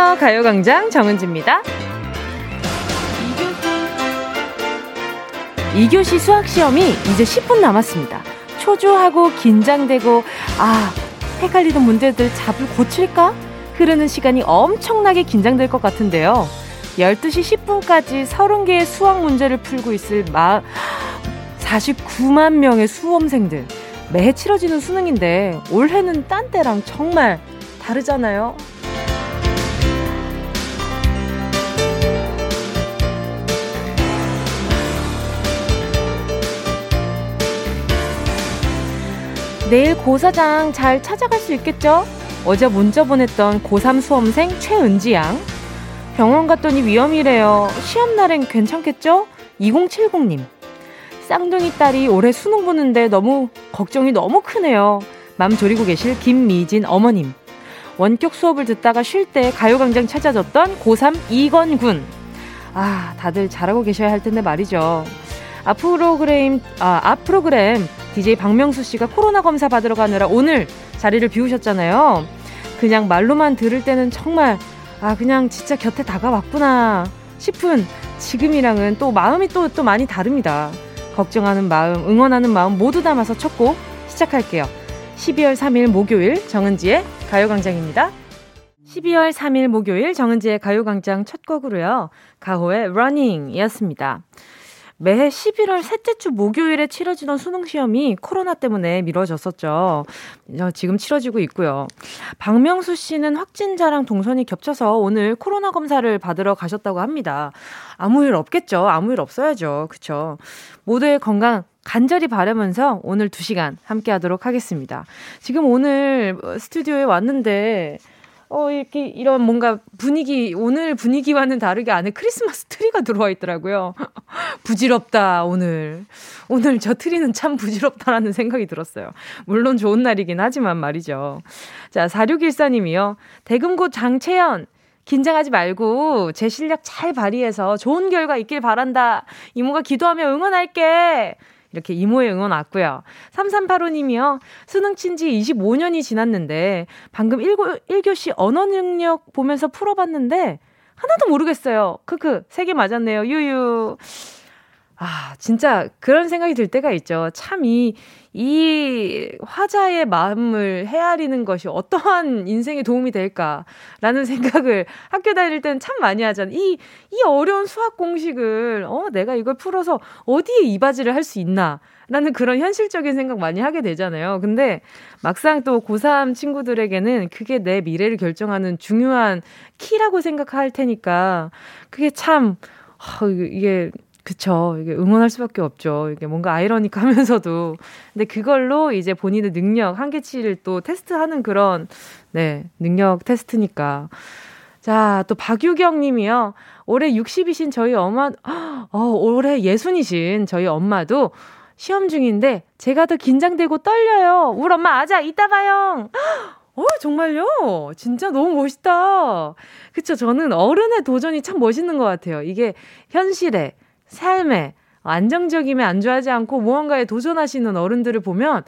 안녕하세요. 가요광장 정은지입니다. 2교시 수학 시험이 이제 10분 남았습니다. 초조하고 긴장되고, 아, 헷갈리던 문제들 잡을 고칠까? 흐르는 시간이 엄청나게 긴장될 것 같은데요. 12시 10분까지 30개의 수학 문제를 풀고 있을 마, 49만 명의 수험생들. 매해 치러지는 수능인데 올해는 딴 때랑 정말 다르잖아요. 내일 고사장 잘 찾아갈 수 있겠죠? 어제 문자 보냈던 고3 수험생 최은지 양. 병원 갔더니 위험이래요. 시험날엔 괜찮겠죠? 2070님. 쌍둥이 딸이 올해 수능 보는데 너무 걱정이 너무 크네요. 맘 졸이고 계실 김미진 어머님. 원격 수업을 듣다가 쉴 때 가요광장 찾아줬던 고3 이건군. 아, 다들 잘하고 계셔야 할 텐데 말이죠. 앞 프로그램, 아, 앞 프로그램 DJ 박명수 씨가 코로나 검사 받으러 가느라 오늘 자리를 비우셨잖아요. 그냥 말로만 들을 때는 정말, 아, 그냥 진짜 곁에 다가왔구나 싶은 지금이랑은 또 마음이 또, 또 많이 다릅니다. 걱정하는 마음, 응원하는 마음 모두 담아서 첫 곡 시작할게요. 12월 3일 목요일 정은지의 가요광장입니다. 12월 3일 목요일 정은지의 가요광장 첫 곡으로요. 가호의 Running 이었습니다. 매해 11월 셋째 주 목요일에 치러지던 수능 시험이 코로나 때문에 미뤄졌었죠. 어, 지금 치러지고 있고요. 박명수 씨는 확진자랑 동선이 겹쳐서 오늘 코로나 검사를 받으러 가셨다고 합니다. 아무 일 없겠죠. 아무 일 없어야죠. 그쵸. 모두의 건강 간절히 바라면서 오늘 2시간 함께 하도록 하겠습니다. 지금 오늘 스튜디오에 왔는데 어, 이렇게, 이런 뭔가 분위기, 오늘 분위기와는 다르게 안에 크리스마스 트리가 들어와 있더라고요. 부질없다, 오늘. 오늘 저 트리는 참 부질없다라는 생각이 들었어요. 물론 좋은 날이긴 하지만 말이죠. 자, 4614님이요. 대금고 장채연. 긴장하지 말고 제 실력 잘 발휘해서 좋은 결과 있길 바란다. 이모가 기도하며 응원할게. 이렇게 이모의 응원 왔고요. 3385님이요. 수능 친 지 25년이 지났는데 방금 1, 1교시 언어 능력 보면서 풀어봤는데 하나도 모르겠어요. 크크. 세 개 맞았네요. 유유. 아, 진짜 그런 생각이 들 때가 있죠. 참 이, 이 화자의 마음을 헤아리는 것이 어떠한 인생에 도움이 될까라는 생각을 학교 다닐 때는 참 많이 하잖아요. 이, 이 어려운 수학 공식을, 어, 내가 이걸 풀어서 어디에 이바지를 할 수 있나. 라는 그런 현실적인 생각 많이 하게 되잖아요. 근데 막상 또 고3 친구들에게는 그게 내 미래를 결정하는 중요한 키라고 생각할 테니까 그게 참, 어, 이게 그쵸. 이게 응원할 수밖에 없죠. 이게 뭔가 아이러니하면서도. 근데 그걸로 이제 본인의 능력, 한계치를 또 테스트하는 그런, 네, 능력 테스트니까. 자, 또 박유경 님이요. 올해 60이신 저희 엄마, 어, 올해 예순이신 저희 엄마도 시험 중인데 제가 더 긴장되고 떨려요. 우리 엄마 아자, 이따 봐요. 어, 정말요? 진짜 너무 멋있다. 그쵸. 저는 어른의 도전이 참 멋있는 것 같아요. 이게 현실에 삶에 안정적이면 안주하지 않고 무언가에 도전하시는 어른들을 보면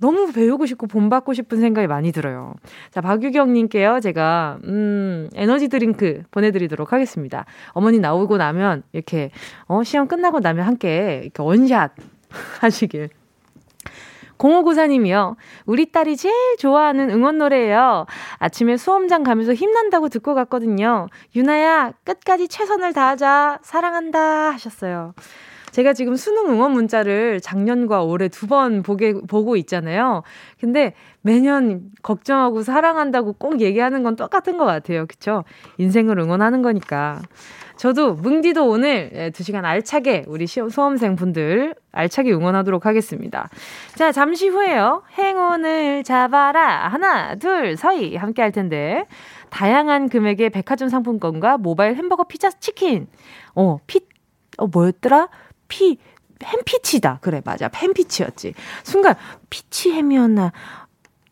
너무 배우고 싶고 본받고 싶은 생각이 많이 들어요. 자, 박유경님께요, 제가, 음, 에너지 드링크 보내드리도록 하겠습니다. 어머니 나오고 나면, 이렇게, 어, 시험 끝나고 나면 함께, 이렇게 원샷 하시길. 0594님이요. 우리 딸이 제일 좋아하는 응원 노래예요. 아침에 수험장 가면서 힘난다고 듣고 갔거든요. 유나야, 끝까지 최선을 다하자. 사랑한다. 하셨어요. 제가 지금 수능 응원 문자를 작년과 올해 두 번 보게, 보고 있잖아요. 근데 매년 걱정하고 사랑한다고 꼭 얘기하는 건 똑같은 것 같아요. 그쵸? 인생을 응원하는 거니까. 저도 뭉디도 오늘 예, 두 시간 알차게 우리 수험생 분들 알차게 응원하도록 하겠습니다. 자, 잠시 후에요. 행운을 잡아라. 하나, 둘, 서희 함께 할 텐데. 다양한 금액의 백화점 상품권과 모바일 햄버거 피자 치킨. 어, 피, 어, 뭐였더라? 피, 햄피치다. 그래, 맞아. 햄피치였지. 순간, 피치햄이었나.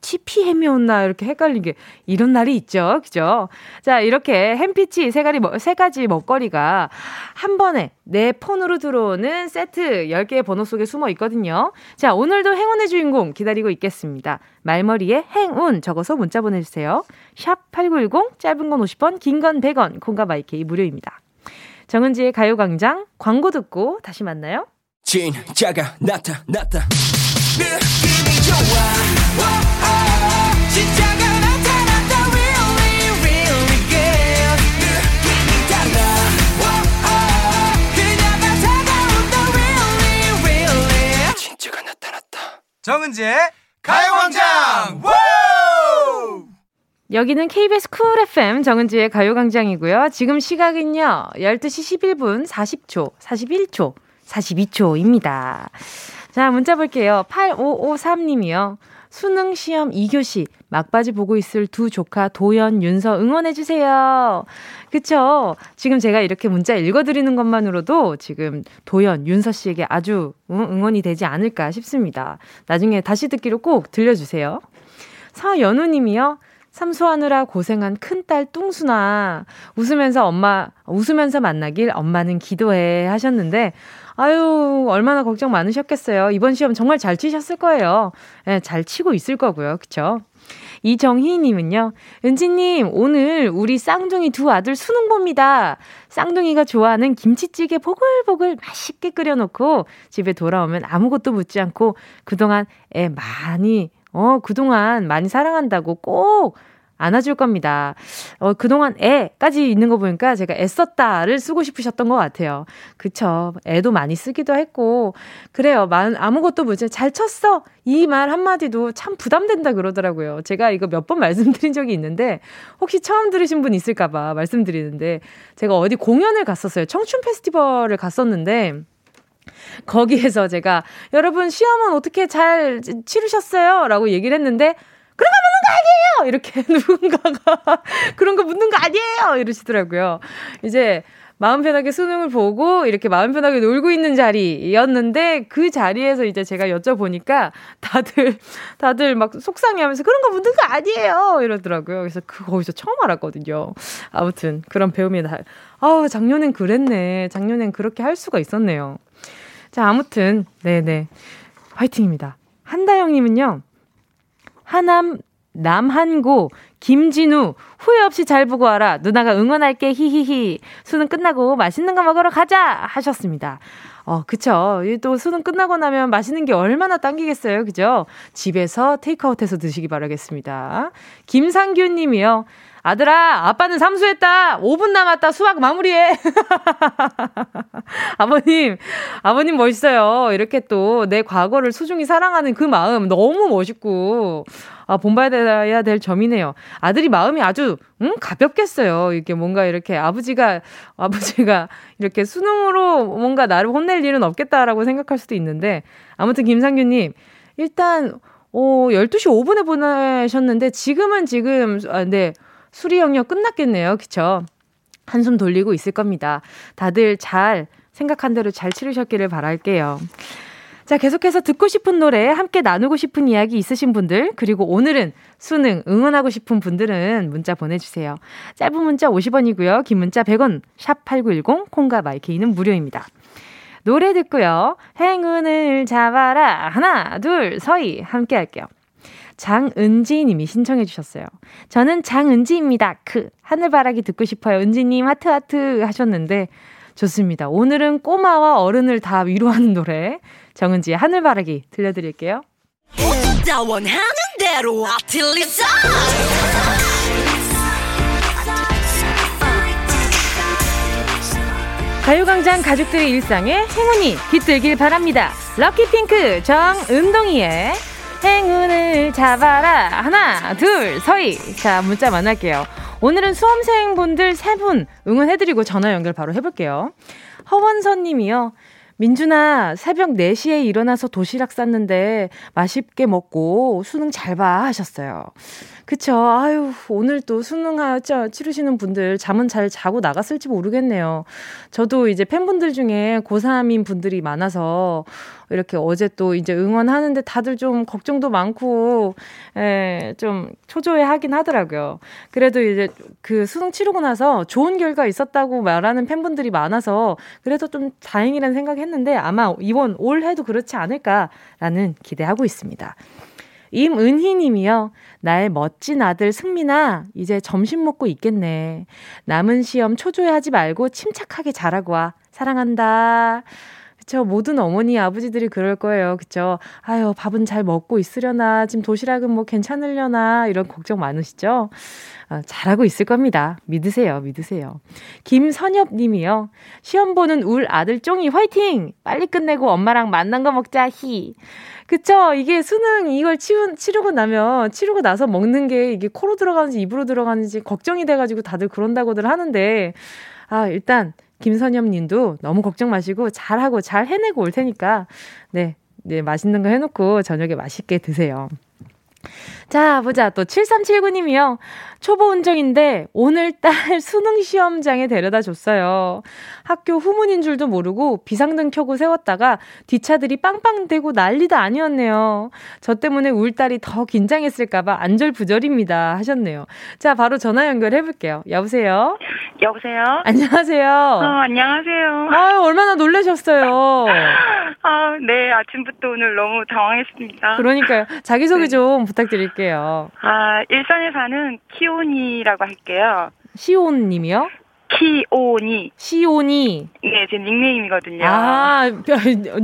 치피 었나 이렇게 헷갈린 게 이런 날이 있죠. 그죠? 자, 이렇게 햄피치 세 가지, 세 가지 먹거리가 한 번에 내 폰으로 들어오는 세트 10개의 번호 속에 숨어 있거든요. 자, 오늘도 행운의 주인공 기다리고 있겠습니다. 말머리에 행운 적어서 문자 보내 주세요. 샵 8910, 짧은 건 50원, 긴 건 100원, 콩과 마이케이 무료입니다. 정은지의 가요 광장 광고 듣고 다시 만나요. 진짜가 나타났다. 느낌이 좋아. 정은지의 가요광장. 여기는 KBS 쿨 FM 정은지의 가요광장이고요. 지금 시각은요, 12시 11분 40초, 41초, 42초입니다. 자, 문자 볼게요. 8553님이요. 수능 시험 2교시 막바지 보고 있을 두 조카 도연, 윤서 응원해 주세요. 그쵸? 지금 제가 이렇게 문자 읽어드리는 것만으로도 지금 도연, 윤서 씨에게 아주 응원이 되지 않을까 싶습니다. 나중에 다시 듣기로 꼭 들려주세요. 서연우 님이요. 삼수하느라 고생한 큰딸 뚱순아. 웃으면서 엄마, 웃으면서 만나길 엄마는 기도해 하셨는데, 아유, 얼마나 걱정 많으셨겠어요. 이번 시험 정말 잘 치셨을 거예요. 네, 잘 치고 있을 거고요. 그쵸? 이정희님은요, 은지님, 오늘 우리 쌍둥이 두 아들 수능 봅니다. 쌍둥이가 좋아하는 김치찌개 보글보글 맛있게 끓여놓고 집에 돌아오면 아무것도 묻지 않고 그동안 애 많이 어, 그동안 많이 사랑한다고 꼭 안아줄 겁니다. 어, 그동안 애까지 있는 거 보니까 제가 애썼다를 쓰고 싶으셨던 것 같아요. 그쵸. 애도 많이 쓰기도 했고. 그래요. 아무것도 뭐지. 잘 쳤어. 이 말 한마디도 참 부담된다 그러더라고요. 제가 이거 몇 번 말씀드린 적이 있는데, 혹시 처음 들으신 분 있을까봐 말씀드리는데, 제가 어디 공연을 갔었어요. 청춘 페스티벌을 갔었는데, 거기에서 제가 여러분 시험은 어떻게 잘 치르셨어요? 라고 얘기를 했는데 아니에요! 이렇게 누군가가 그런 거 묻는 거 아니에요! 이러시더라고요. 이제 마음 편하게 수능을 보고 이렇게 마음 편하게 놀고 있는 자리였는데 그 자리에서 이제 제가 여쭤보니까 다들 다들 막 속상해하면서 그런 거 묻는 거 아니에요 이러더라고요. 그래서 그 거기서 처음 알았거든요. 아무튼 그런 배움이 다. 아 작년엔 그랬네. 작년엔 그렇게 할 수가 있었네요. 자, 아무튼, 네네. 화이팅입니다. 한다영님은요, 하남, 남한고, 김진우, 후회 없이 잘 보고 와라. 누나가 응원할게, 히히히. 수능 끝나고 맛있는 거 먹으러 가자! 하셨습니다. 어, 그쵸. 또 수능 끝나고 나면 맛있는 게 얼마나 당기겠어요. 그죠? 집에서 테이크아웃해서 드시기 바라겠습니다. 김상균 님이요. 아들아, 아빠는 삼수했다. 5분 남았다. 수학 마무리해. 아버님, 아버님 멋있어요. 이렇게 또 내 과거를 소중히 사랑하는 그 마음 너무 멋있고, 아, 본받아야 될 점이네요. 아들이 마음이 아주, 응? 가볍겠어요. 이게 뭔가 이렇게 아버지가, 아버지가 이렇게 수능으로 뭔가 나를 혼낼 일은 없겠다라고 생각할 수도 있는데, 아무튼 김상규님, 일단, 어, 12시 5분에 보내셨는데, 지금은 지금, 아, 네. 수리 영역 끝났겠네요. 그쵸? 한숨 돌리고 있을 겁니다. 다들 잘 생각한 대로 잘 치르셨기를 바랄게요. 자, 계속해서 듣고 싶은 노래, 함께 나누고 싶은 이야기 있으신 분들, 그리고 오늘은 수능 응원하고 싶은 분들은 문자 보내주세요. 짧은 문자 50원이고요. 긴 문자 100원, 샵 8910, 콩과 마이케이는 무료입니다. 노래 듣고요. 행운을 잡아라. 하나, 둘, 서희. 함께 할게요. 장은지 님이 신청해 주셨어요. 저는 장은지입니다. 그 하늘바라기 듣고 싶어요. 은지님 하트 하트 하셨는데 좋습니다. 오늘은 꼬마와 어른을 다 위로하는 노래 정은지의 하늘 바라기 들려드릴게요. 가요광장 가족들의 일상에 행운이 깃들길 바랍니다. 럭키핑크 정은동이의 행운을 잡아라. 하나, 둘, 서희. 자, 문자 만날게요. 오늘은 수험생분들 세 분 응원해드리고 전화 연결 바로 해볼게요. 허원선 님이요. 민준아, 새벽 4시에 일어나서 도시락 쌌는데 맛있게 먹고 수능 잘 봐 하셨어요. 그쵸. 아유, 오늘 또 수능 치르시는 분들 잠은 잘 자고 나갔을지 모르겠네요. 저도 이제 팬분들 중에 고3인 분들이 많아서 이렇게 어제 또 이제 응원하는데 다들 좀 걱정도 많고, 예, 좀 초조해 하긴 하더라고요. 그래도 이제 그 수능 치르고 나서 좋은 결과 있었다고 말하는 팬분들이 많아서 그래도 좀 다행이라는 생각 했는데 아마 이번 올해도 그렇지 않을까라는 기대하고 있습니다. 임은희 님이요. 나의 멋진 아들 승민아, 이제 점심 먹고 있겠네. 남은 시험 초조해하지 말고 침착하게 잘하고 와. 사랑한다. 그쵸. 모든 어머니, 아버지들이 그럴 거예요. 그쵸. 아유, 밥은 잘 먹고 있으려나. 지금 도시락은 뭐 괜찮으려나. 이런 걱정 많으시죠? 어, 잘하고 있을 겁니다. 믿으세요. 믿으세요. 김선엽 님이요. 시험 보는 울 아들 쫑이 화이팅! 빨리 끝내고 엄마랑 만난 거 먹자, 히. 그쵸? 이게 수능 이걸 치우, 치르고 나면, 치르고 나서 먹는 게 이게 코로 들어가는지 입으로 들어가는지 걱정이 돼가지고 다들 그런다고들 하는데, 아, 일단, 김선엽 님도 너무 걱정 마시고 잘하고 잘 해내고 올 테니까, 네, 네, 맛있는 거 해놓고 저녁에 맛있게 드세요. 자, 보자. 또 7379님이요. 초보 운전인데 오늘 딸 수능 시험장에 데려다 줬어요. 학교 후문인 줄도 모르고 비상등 켜고 세웠다가 뒷차들이 빵빵 대고 난리도 아니었네요. 저 때문에 울 딸이 더 긴장했을까봐 안절부절입니다. 하셨네요. 자, 바로 전화 연결해 볼게요. 여보세요? 여보세요? 안녕하세요. 어, 안녕하세요. 아유, 얼마나 놀라셨어요. 아, 네. 아침부터 오늘 너무 당황했습니다. 그러니까요. 자기소개 네. 좀 부탁드릴게요. 아, 일산에 사는 키 온이라고 할게요. 시온님이요? 키오니. 시오니. 네, 제 닉네임이거든요. 아,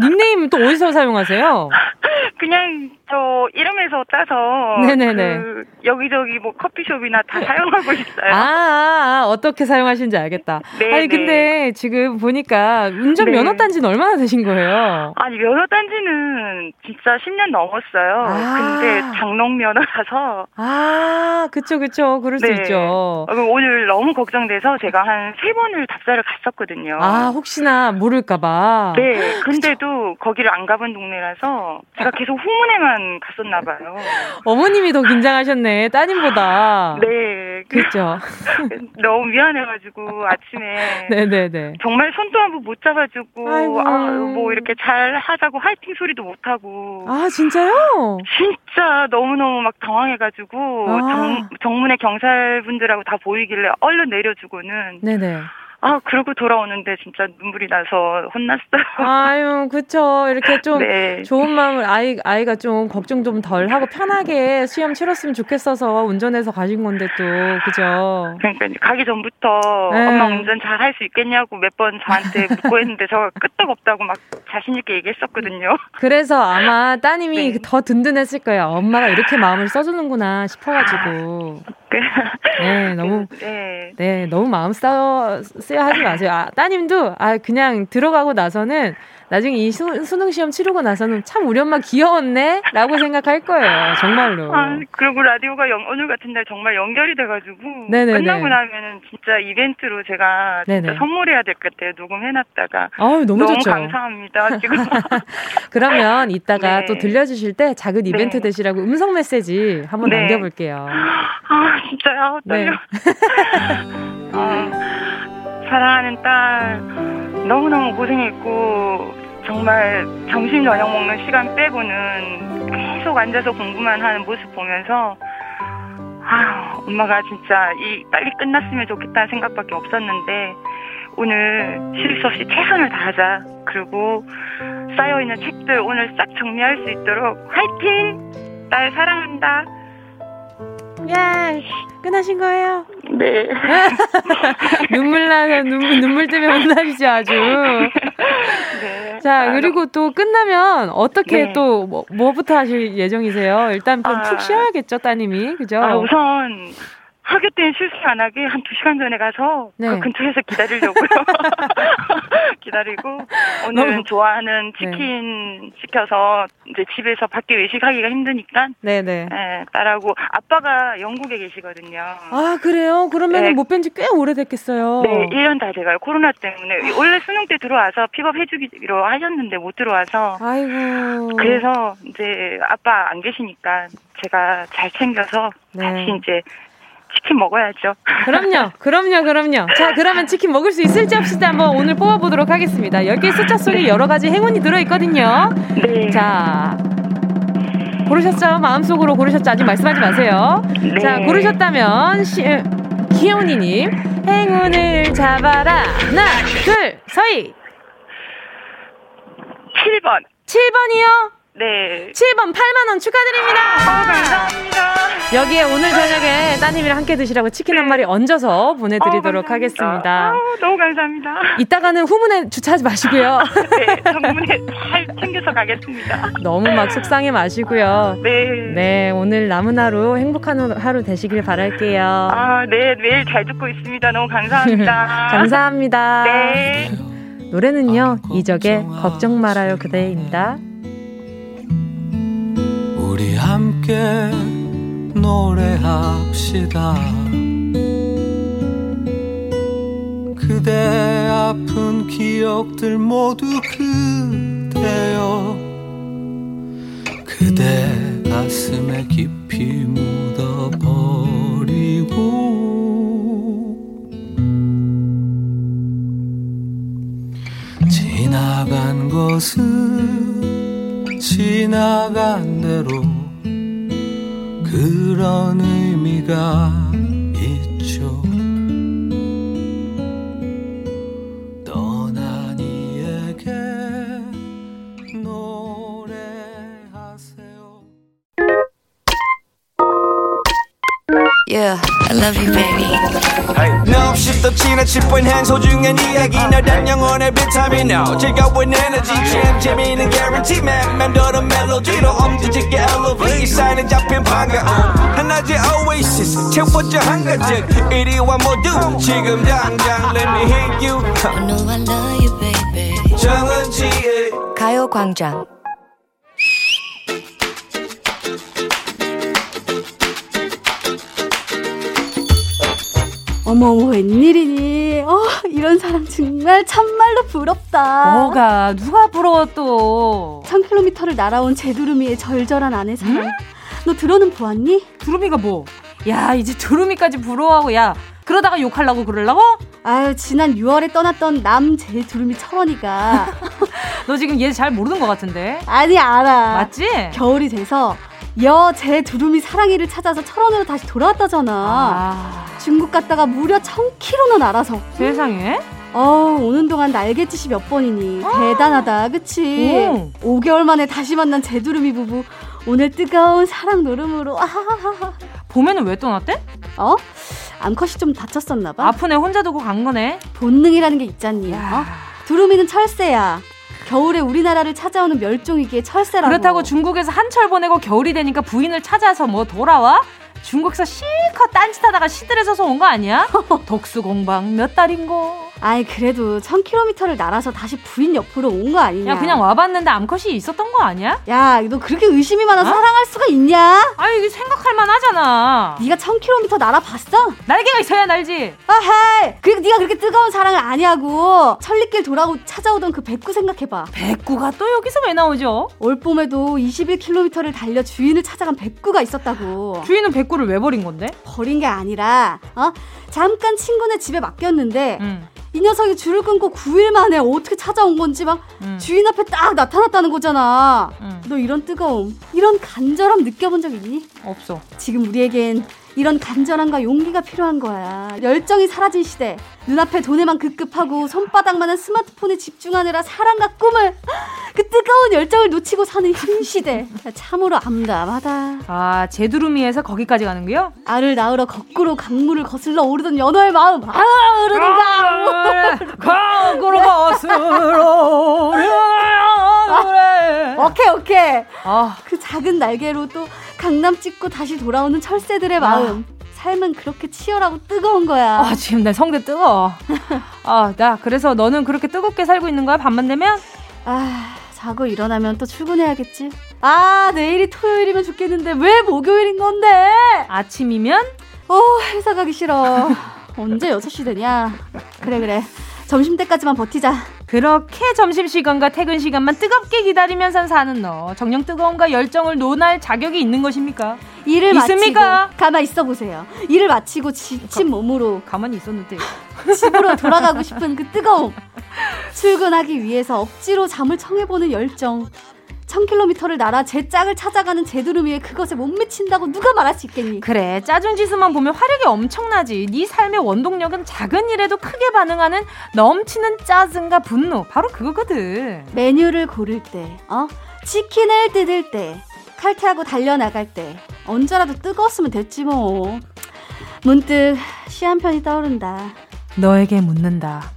닉네임 또 어디서 사용하세요? 그냥 저 이름에서 따서 네네네. 그 여기저기 뭐 커피숍이나 다 사용하고 있어요. 아, 아, 아 어떻게 사용하시는지 알겠다. 네, 아니 네. 근데 지금 보니까 운전 네. 면허 딴지는 얼마나 되신 거예요? 아니 면허 딴지는 진짜 10년 넘었어요. 아. 근데 장롱 면허라서. 아, 그쵸 그쵸. 그럴 네. 수 있죠. 어, 오늘 너무 걱정돼서 제가 한 세 번을 답사를 갔었거든요. 아, 혹시나 모를까봐. 네, 근데도 그쵸. 거기를 안 가본 동네라서 제가 계속 후문에만 만 갔었나 봐요. 어머님이 더 긴장하셨네, 따님보다. 네. 그렇죠. 너무 미안해 가지고 아침에. 네네네. 정말 손도 한 번 못 잡아주고, 아이고. 아, 뭐 이렇게 잘 하자고 화이팅 소리도 못 하고. 아 진짜요? 진짜 너무 너무 막 당황해 가지고 아. 정, 정문에 경찰분들하고 다 보이길래 얼른 내려주고는. 네네. 아, 그러고 돌아오는데 진짜 눈물이 나서 혼났어요. 아유, 그쵸. 이렇게 좀 네. 좋은 마음을 아이, 아이가 좀 걱정 좀 덜 하고 편하게 시험 치렀으면 좋겠어서 운전해서 가신 건데 또, 그죠. 그러니까 가기 전부터 네. 엄마 운전 잘 할 수 있겠냐고 몇 번 저한테 묻고 했는데 저 끄떡없다고 막 자신있게 얘기했었거든요. 그래서 아마 따님이 네. 더 든든했을 거예요. 엄마가 이렇게 마음을 써주는구나 싶어가지고. 네, 너무, 네. 네, 너무 마음 싸워, 쓰여 하지 마세요. 아, 따님도, 아, 그냥 들어가고 나서는 나중에 이 수, 능 시험 치르고 나서는 참 우리 엄마 귀여웠네? 라고 생각할 거예요. 정말로. 아, 그리고 라디오가 영, 오늘 같은 날 정말 연결이 돼가지고. 네네네. 끝나고 나면은 진짜 이벤트로 제가 진짜 선물해야 될 것 같아요. 녹음해놨다가. 아우, 너무, 너무 좋죠. 감사합니다. 지금. 그러면 이따가 네. 또 들려주실 때 작은 이벤트 네. 되시라고 음성 메시지 한번 네. 남겨볼게요. 아, 진짜요? 떨려. 네. 아, 사랑하는 딸. 너무너무 고생했고 정말 점심 저녁 먹는 시간 빼고는 계속 앉아서 공부만 하는 모습 보면서 아 엄마가 진짜 이 빨리 끝났으면 좋겠다는 생각밖에 없었는데 오늘 실수 없이 최선을 다하자 그리고 쌓여있는 책들 오늘 싹 정리할 수 있도록 화이팅! 딸 사랑한다 예, 끝나신 거예요? 네. 눈물 나서 눈물, 눈물 때문에 혼나시죠, 아주. 네. 자, 그리고 또 끝나면 어떻게 네. 또 뭐, 뭐부터 하실 예정이세요? 일단 아, 푹 쉬어야겠죠, 따님이. 그죠? 아, 우선 하교 때는 실수 안 하게 한두 시간 전에 가서 네. 그 근처에서 기다리려고요. 기다리고 오늘은. 좋아하는 네. 치킨 네. 시켜서 이제 집에서 밖에 외식하기가 힘드니까 네네. 네, 딸하고 아빠가 영국에 계시거든요. 아 그래요? 그러면 네. 못뵌 지 꽤 오래됐겠어요. 네, 1년 다 돼가요. 코로나 때문에 원래 수능 때 들어와서 픽업 해주기로 하셨는데 못 들어와서. 아이고. 그래서 이제 아빠 안 계시니까 제가 잘 챙겨서 네. 다시 이제 치킨 먹어야죠. 그럼요. 그럼요. 그럼요. 자, 그러면 치킨 먹을 수 있을지 없을지 한번 오늘 뽑아보도록 하겠습니다. 10개 숫자 속에 네. 여러 가지 행운이 들어있거든요. 네. 자. 고르셨죠? 마음속으로 고르셨죠? 아직 말씀하지 마세요. 네. 자, 고르셨다면, 시, 기현이님, 행운을 잡아라. 하나, 둘, 서희. 7번. 7번이요? 네. 7번 8만원 축하드립니다. 아, 감사합니다. 여기에 오늘 저녁에 따님이랑 함께 드시라고 치킨 네. 한 마리 얹어서 보내드리도록 어, 하겠습니다. 아, 너무 감사합니다. 이따가는 후문에 주차하지 마시고요. 네, 정문에 잘 챙겨서 가겠습니다. 너무 막 속상해 마시고요. 네. 네, 오늘 남은 하루 행복한 하루 되시길 바랄게요. 아, 네, 매일 잘 듣고 있습니다. 너무 감사합니다. 감사합니다. 네. 노래는요, 이적의 걱정 말아요 그대입니다. 우리 함께 노래합시다. 그대 아픈 기억들 모두 그대여. 그대 가슴에 깊이 묻어버리고. 지나간 것은 지나간 대로 그런 의미가 Yeah, I love you, baby. 너 없이 또 지나칠 뻔한 소중한 이야기 너란 영혼의 비타민 O 즐거운 에너지 참 재미있는 guarantee man 맴도는 멜로디로 엄지짓게 elevate 사인은 잡힌 반가움 하나의 oasis 채워져 한가득 이리와 모두 지금 당장 let me hit you I know I love you, baby. 정은지의 가요광장 어머, 웬일이니? 어, 이런 사람 정말 참말로 부럽다. 뭐가, 누가 부러워 또. 1000km를 날아온 제두루미의 절절한 아내 사랑. 응? 너 들어는 보았니? 두루미가 뭐? 야, 이제 두루미까지 부러워하고, 야, 그러다가 욕하려고 그러려고? 아유, 지난 6월에 떠났던 남 제 두루미 철원이가. 너 지금 얘 잘 모르는 것 같은데? 아니, 알아. 맞지? 겨울이 돼서 여제 두루미 사랑이를 찾아서 철원으로 다시 돌아왔다잖아. 아. 중국 갔다가 무려 1000km나 날아서. 세상에? 어, 오는 동안 날갯짓이 몇 번이니. 아. 대단하다, 그치? 오. 5개월 만에 다시 만난 재두루미 부부. 오늘 뜨거운 사랑 놀음으로. 아하하하. 봄에는 왜 떠났대? 어? 암컷이 좀 다쳤었나 봐. 아픈 애 혼자 두고 간 거네. 본능이라는 게 있잖니. 어? 두루미는 철새야. 겨울에 우리나라를 찾아오는 멸종위기의 철새라고. 그렇다고 중국에서 한철 보내고 겨울이 되니까 부인을 찾아서 뭐 돌아와? 중국에서 실컷 딴짓하다가 시들해져서 온 거 아니야? 독수공방 몇 달인고. 아이 그래도 1000km를 날아서 다시 부인 옆으로 온 거 아니냐? 야 그냥 와봤는데 암컷이 있었던 거 아니야? 야 너 그렇게 의심이 많아 어? 사랑할 수가 있냐? 아이 이게 생각할 만하잖아. 네가 1000km 날아봤어? 날개가 있어야 날지. 아하, 그리고 네가 그렇게 뜨거운 사랑을 아니하고 천리길 돌아오 찾아오던 그 백구 생각해봐. 백구가 또 여기서 왜 나오죠? 올 봄에도 21km를 달려 주인을 찾아간 백구가 있었다고. 주인은 백구를 왜 버린 건데? 버린 게 아니라 어 잠깐 친구네 집에 맡겼는데. 음. 이 녀석이 줄을 끊고 9일 만에 어떻게 찾아온 건지 막 음. 주인 앞에 딱 나타났다는 거잖아. 음. 너 이런 뜨거움, 이런 간절함 느껴본 적 있니? 없어. 지금 우리에겐 이런 간절함과 용기가 필요한 거야. 열정이 사라진 시대. 눈앞에 돈에만 급급하고 손바닥만한 스마트폰에 집중하느라 사랑과 꿈을 그 뜨거운 열정을 놓치고 사는 흰 시대. 참으로 암담하다. 아, 제두루미에서 거기까지 가는거요? 알을 낳으러 거꾸로 강물을 거슬러 오르던 연어의 마음. 아, 흐르는가. 거꾸로 거슬러 아, 오케이, 오케이. 아. 그 작은 날개로 또 강남 찍고 다시 돌아오는 철새들의 마음. 삶은 그렇게 치열하고 뜨거운 거야. 아, 지금 내 성대 뜨거워. 아, 나 그래서 너는 그렇게 뜨겁게 살고 있는 거야? 밤만 되면? 아, 자고 일어나면 또 출근해야겠지. 아, 내일이 토요일이면 좋겠는데 왜 목요일인 건데? 아침이면? 어, 회사 가기 싫어. 언제 6시 되냐? 그래, 그래. 점심 때까지만 버티자. 그렇게 점심시간과 퇴근시간만 뜨겁게 기다리면서 사는 너. 정녕 뜨거움과 열정을 논할 자격이 있는 것입니까? 일을 있습니까? 마치고 가만 있어 보세요. 일을 마치고 지친 몸으로 가만히 있었는데. 집으로 돌아가고 싶은 그 뜨거움. 출근하기 위해서 억지로 잠을 청해보는 열정. 1000km를 날아 제 짝을 찾아가는 제두름이에 그것에 못 미친다고 누가 말할 수 있겠니? 그래 짜증지수만 보면 화력이 엄청나지 네 삶의 원동력은 작은 일에도 크게 반응하는 넘치는 짜증과 분노 바로 그거거든 메뉴를 고를 때, 어? 치킨을 뜯을 때, 칼퇴하고 달려나갈 때 언제라도 뜨거웠으면 됐지 뭐. 문득 시 한 편이 떠오른다. 너에게 묻는다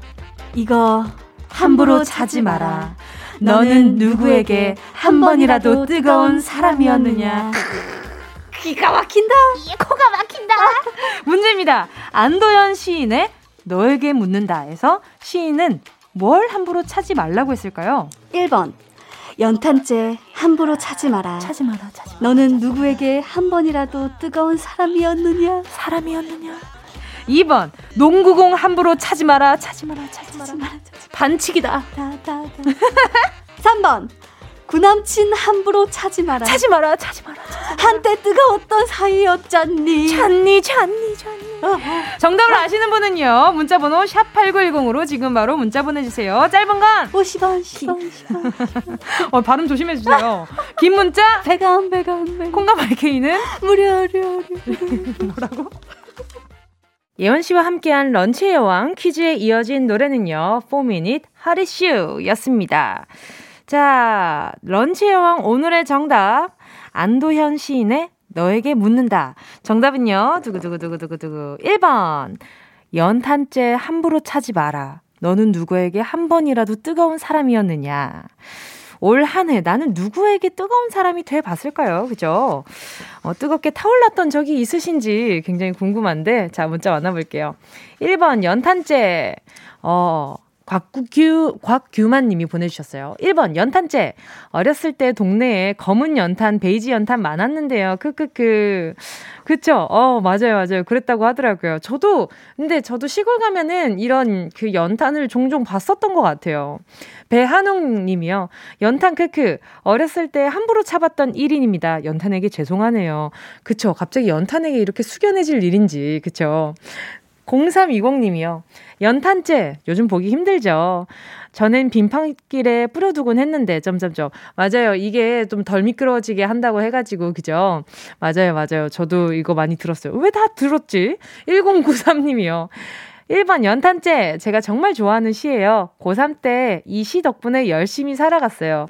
이거 함부로 차지 마라 너는 누구에게 한 번이라도 뜨거운 사람이었느냐 기가 막힌다. 코가 막힌다 문제입니다 안도현 시인의 너에게 묻는다에서 시인은 뭘 함부로 차지 말라고 했을까요? 1번. 연탄재 함부로 차지 마라. 차지 마라 차지 너는 누구에게 한 번이라도 뜨거운 사람이었느냐? 사람이었느냐 2번 농구공 함부로 차지 마라 차지 마라 차지 마라 차지 마라. 차지 반칙이다 마라. 다, 다, 다. 3번. 구남친 함부로 차지 마라. 차지 마라 차지 마라 한때 뜨거웠던 사이였잖니. 찬니 찬니 찬니 정답을 아시는 분은요 문자번호 샵 8910으로 지금 바로 문자 보내주세요 짧은 건 50원, 10원, 10원. 어, 발음 조심해주세요 긴 문자 배감, 배감, 배감. 콩과 마이케이는 무료료, 료 뭐라고? 예원 씨와 함께한 런치의 여왕 퀴즈에 이어진 노래는요. 4minute 하리슈 였습니다. 자, 런치의 여왕 오늘의 정답. 안도현 시인의 너에게 묻는다. 정답은요. 두구두구두구두구두구. 1번. 연탄재 함부로 차지 마라. 너는 누구에게 한 번이라도 뜨거운 사람이었느냐. 올 한 해 나는 누구에게 뜨거운 사람이 돼 봤을까요? 그죠? 어, 뜨겁게 타올랐던 적이 있으신지 굉장히 궁금한데, 자, 문자 만나볼게요. 1번, 연탄재. 어, 곽규, 곽규만 님이 보내주셨어요. 1번, 연탄재. 어렸을 때 동네에 검은 연탄, 베이지 연탄 많았는데요. 크크크. 그쵸? 어, 맞아요, 맞아요. 그랬다고 하더라고요. 저도, 근데 저도 시골 가면은 이런 그 연탄을 종종 봤었던 것 같아요. 배한웅 님이요. 연탄 크크. 어렸을 때 함부로 차봤던 1인입니다. 연탄에게 죄송하네요. 그쵸? 갑자기 연탄에게 이렇게 숙연해질 일인지. 그쵸? 0320님이요. 연탄재 요즘 보기 힘들죠. 전엔 빈판길에 뿌려두곤 했는데 점점점 맞아요. 이게 좀 덜 미끄러워지게 한다고 해가지고 그죠? 맞아요, 맞아요. 저도 이거 많이 들었어요. 왜 다 들었지? 1093님이요. 1번 연탄재 제가 정말 좋아하는 시예요. 고3 때 이 시 덕분에 열심히 살아갔어요.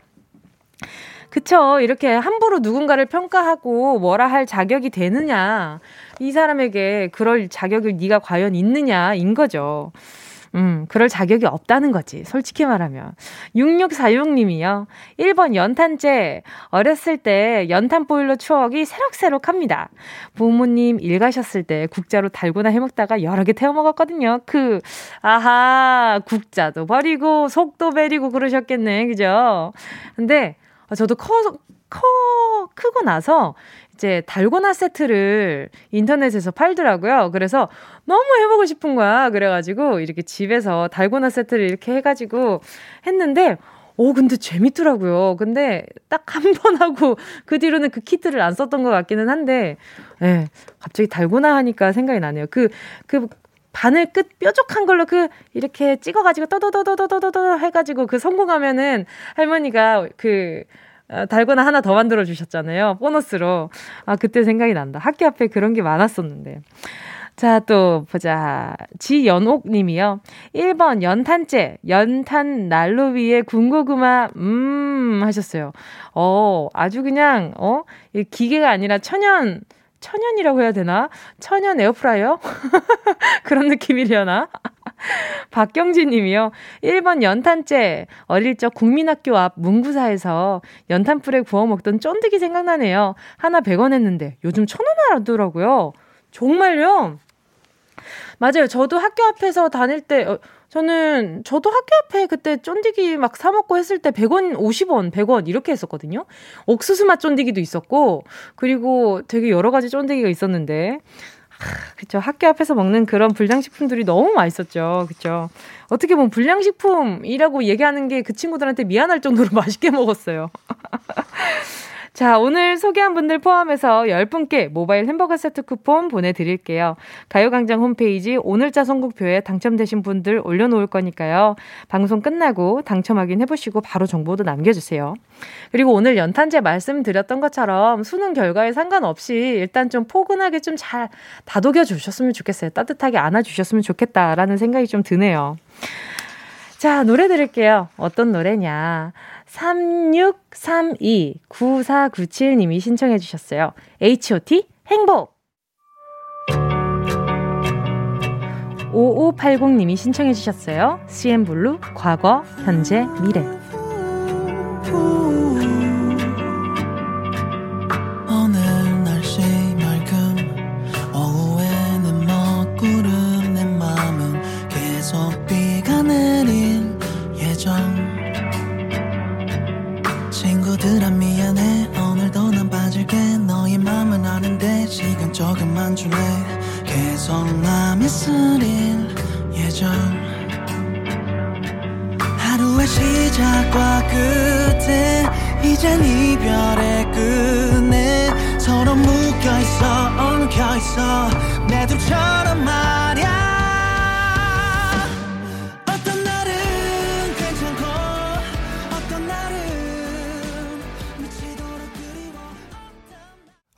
그쵸. 이렇게 함부로 누군가를 평가하고 뭐라 할 자격이 되느냐. 이 사람에게 그럴 자격이 네가 과연 있느냐인 거죠. 음, 그럴 자격이 없다는 거지. 솔직히 말하면. 6646님이요. 1번 연탄재. 어렸을 때 연탄 보일러 추억이 새록새록 합니다. 부모님 일 가셨을 때 국자로 달고나 해 먹다가 여러 개 태워 먹었거든요. 그, 아하, 국자도 버리고 속도 베리고 그러셨겠네. 그죠? 근데 저도 커, 커, 크고 나서 이제 달고나 세트를 인터넷에서 팔더라고요. 그래서 너무 해보고 싶은 거야. 그래가지고 이렇게 집에서 달고나 세트를 이렇게 해가지고 했는데, 오, 근데 재밌더라고요. 근데 딱 한 번 하고 그 뒤로는 그 키트를 안 썼던 것 같기는 한데, 예, 네, 갑자기 달고나 하니까 생각이 나네요. 그, 그, 바늘 끝 뾰족한 걸로 그 이렇게 찍어가지고 떠더더더더더더 해가지고 그 성공하면은 할머니가 그 어, 달고나 하나 더 만들어 주셨잖아요. 보너스로. 아, 그때 생각이 난다. 학교 앞에 그런 게 많았었는데. 자, 또 보자. 지연옥 님이요. 1번 연탄재, 연탄 난로 위에 군고구마 음 하셨어요. 어, 아주 그냥 어, 기계가 아니라 천연 천연이라고 해야 되나? 천연 에어프라이어? 그런 느낌이려나? 박경진 님이요. 1번 연탄재. 어릴 적 국민학교 앞 문구사에서 연탄불에 구워 먹던 쫀득이 생각나네요. 하나 100원 했는데 요즘 1000원 하더라고요. 정말요? 맞아요. 저도 학교 앞에서 다닐 때, 어, 저는, 저도 학교 앞에 그때 쫀디기 막 사먹고 했을 때 100원, 50원, 100원 이렇게 했었거든요. 옥수수 맛 쫀디기도 있었고, 그리고 되게 여러 가지 쫀디기가 있었는데, 그쵸. 학교 앞에서 먹는 그런 불량식품들이 너무 맛있었죠. 그쵸. 어떻게 보면 불량식품이라고 얘기하는 게 그 친구들한테 미안할 정도로 맛있게 먹었어요. 자, 오늘 소개한 분들 포함해서 10분께 모바일 햄버거 세트 쿠폰 보내드릴게요. 가요광장 홈페이지 오늘자 선곡표에 당첨되신 분들 올려놓을 거니까요. 방송 끝나고 당첨 확인해보시고 바로 정보도 남겨주세요. 그리고 오늘 연탄재 말씀드렸던 것처럼 수능 결과에 상관없이 일단 좀 포근하게 좀 잘 다독여 주셨으면 좋겠어요. 따뜻하게 안아주셨으면 좋겠다라는 생각이 좀 드네요. 자, 노래 들을게요. 어떤 노래냐. 3632-9497님이 신청해 주셨어요. H.O.T. 행복! 5580님이 신청해 주셨어요. CN블루 과거, 현재, 미래. 조금만 줄래? 계속 남이 쓰릴 예정. 하루의 시작과 끝에 이젠 이별의 끝에 서로 묶여있어 엉켜있어. 내 둘처럼 말야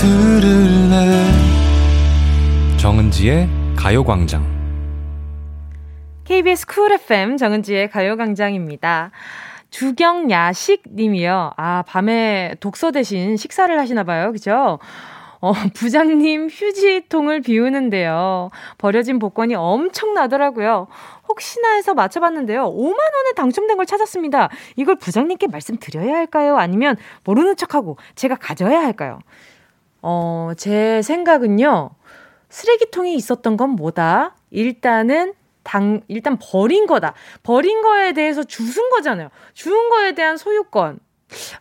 들을래 정은지의 가요광장 KBS 쿨 FM 정은지의 가요광장입니다. 주경야식 님이요. 아, 밤에 독서 대신 식사를 하시나 봐요. 그죠? 어, 부장님 휴지통을 비우는데요. 버려진 복권이 엄청나더라고요. 혹시나 해서 맞춰봤는데요. 5만원에 당첨된 걸 찾았습니다. 이걸 부장님께 말씀드려야 할까요? 아니면 모르는 척하고 제가 가져야 할까요? 어, 제 생각은요. 쓰레기통이 있었던 건 뭐다? 일단은 당, 일단 버린 거다. 버린 거에 대해서 주운 거잖아요. 주운 거에 대한 소유권.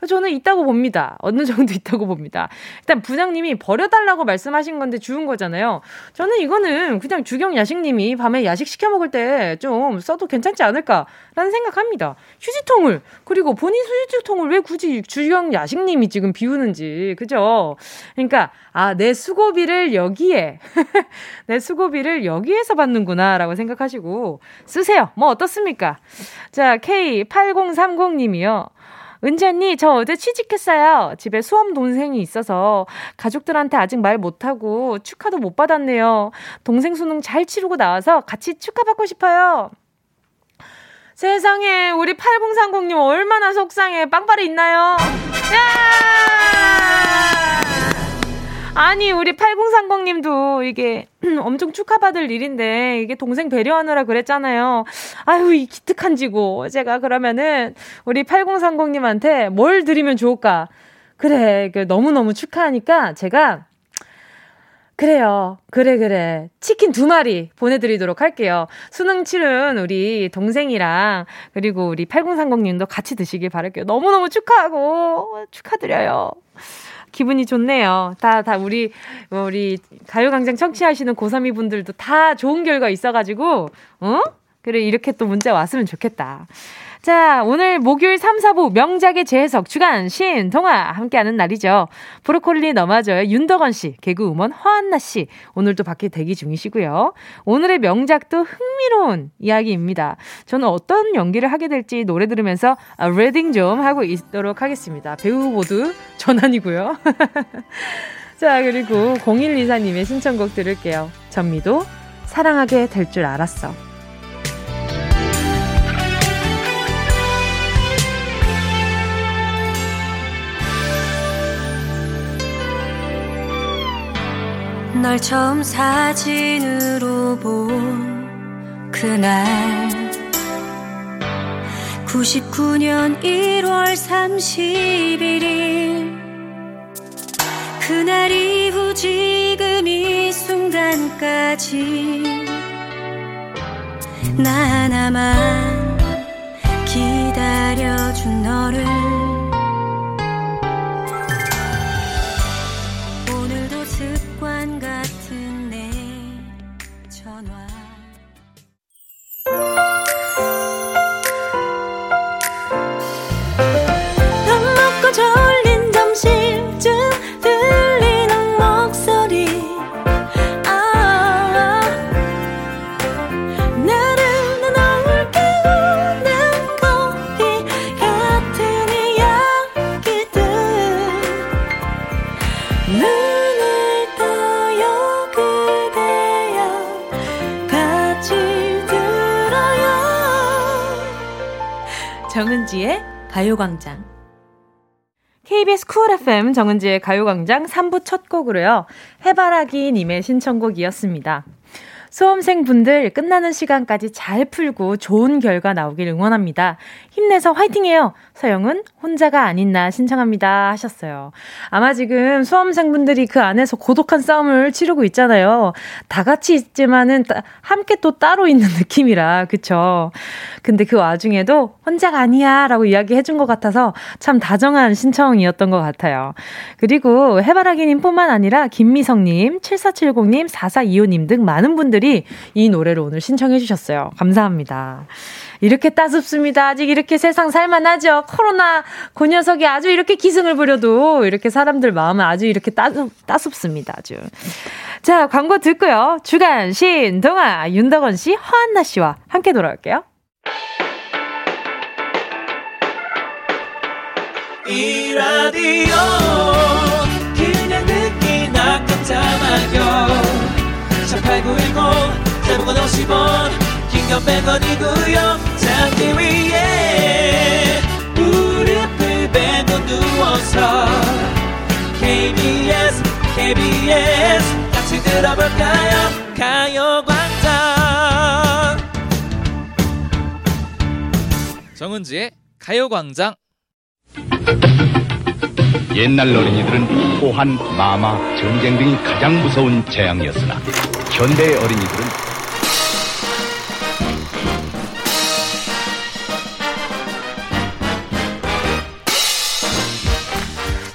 저는 있다고 봅니다. 어느 정도 있다고 봅니다. 일단 부장님이 버려달라고 말씀하신 건데 주운 거잖아요. 저는 이거는 그냥 주경 야식님이 밤에 야식 시켜 먹을 때 좀 써도 괜찮지 않을까라는 생각합니다. 휴지통을 그리고 본인 휴지통을 왜 굳이 주경 야식님이 지금 비우는지 그죠? 그러니까 아 내 수고비를 여기에 내 수고비를 여기에서 받는구나라고 생각하시고 쓰세요. 뭐 어떻습니까? 자 K8030님이요. 은지 언니, 저 어제 취직했어요. 집에 수험 동생이 있어서 가족들한테 아직 말 못하고 축하도 못 받았네요. 동생 수능 잘 치르고 나와서 같이 축하받고 싶어요. 세상에, 우리 8030님 얼마나 속상해. 빵빠레 있나요? 야! 아니, 우리 8030님도 이게 엄청 축하받을 일인데, 이게 동생 배려하느라 그랬잖아요. 아유, 이 기특한 지고. 제가 그러면은, 우리 8030님한테 뭘 드리면 좋을까? 그래, 그 너무 너무 축하하니까 제가, 그래요. 그래, 그래. 치킨 두 마리 보내드리도록 할게요. 수능 치른 우리 동생이랑, 그리고 우리 8030님도 같이 드시길 바랄게요. 너무너무 축하하고, 축하드려요. 기분이 좋네요. 다, 다 우리, 우리 가요광장 청취하시는 고3이 분들도 다 좋은 결과 있어가지고, 어? 그래, 이렇게 또 문자 왔으면 좋겠다. 자, 오늘 목요일 3, 4부 명작의 재해석 주간 신 동화 함께하는 날이죠. 브로콜리 너마저요 윤덕원 씨, 개그우먼 허한나 씨 오늘도 밖에 대기 중이시고요. 오늘의 명작도 흥미로운 이야기입니다. 저는 어떤 연기를 하게 될지 노래 들으면서 아, 레딩 좀 하고 있도록 하겠습니다. 배우 모두 전환이고요. 자, 그리고 0124님의 신청곡 들을게요. 전미도 사랑하게 될 줄 알았어. 널 처음 사진으로 본 그날. 99년 1월 31일. 그날 이후 지금 이 순간까지 나 하나만 기다려준 너를 가요광장. KBS 쿨 FM 정은지의 가요광장 3부 첫 곡으로요. 해바라기님의 신청곡이었습니다. 수험생 분들 끝나는 시간까지 잘 풀고 좋은 결과 나오길 응원합니다. 힘내서 화이팅해요. 서영은 혼자가 아닌 나 신청합니다 하셨어요. 아마 지금 수험생 분들이 그 안에서 고독한 싸움을 치르고 있잖아요. 다 같이 있지만은 따, 함께 또 따로 있는 느낌이라 그쵸? 근데 그 와중에도 혼자가 아니야라고 이야기해 준 것 같아서 참 다정한 신청이었던 것 같아요. 그리고 해바라기님뿐만 아니라 김미성님, 7470님, 4425님 등 많은 분들이 이 노래를 오늘 신청해 주셨어요. 감사합니다. 이렇게 따숩습니다. 아직 이렇게 세상 살만하죠. 코로나 그 녀석이 아주 이렇게 기승을 부려도 이렇게 사람들 마음은 아주 이렇게 따숩, 따숩습니다. 아주. 자, 광고 듣고요. 주간 신 동아 윤덕원 씨, 허한나 씨와 함께 돌아올게요. 이 라디오 그냥 듣기나 깜짝마요 18910 대목원 50원 긴건 100원이고요 잠기 위에 무릎을 베고 누워서 KBS KBS 같이 들어볼까요? 가요광장. 정은지의 가요광장. 옛날 어린이들은 호환, 마마, 전쟁 등이 가장 무서운 재앙이었으나 현대의 어린이들은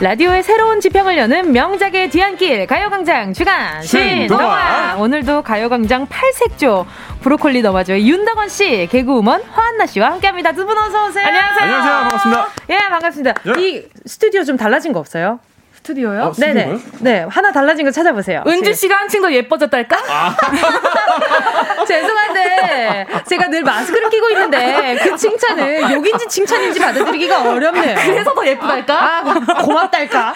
라디오의 새로운 지평을 여는 명작의 뒤안길 가요광장 주간 신동아. 오늘도 가요광장 팔색조 브로콜리 너마저의 윤덕원 씨 개그우먼 화한나 씨와 함께합니다 두 분 어서 오세요 안녕하세요. 안녕하세요. 반갑습니다. 예 반갑습니다 예. 이 스튜디오 좀 달라진 거 없어요? 스튜디오요? 어? 네네 네 하나 달라진 거 찾아보세요 은지 씨가 한층 더 예뻐졌달까? 죄송한데 제가 늘 마스크를 끼고 있는데 그 칭찬을 욕인지 칭찬인지 받아들이기가 어렵네요. 그래서 더 예쁘달까? 아, 고맙달까?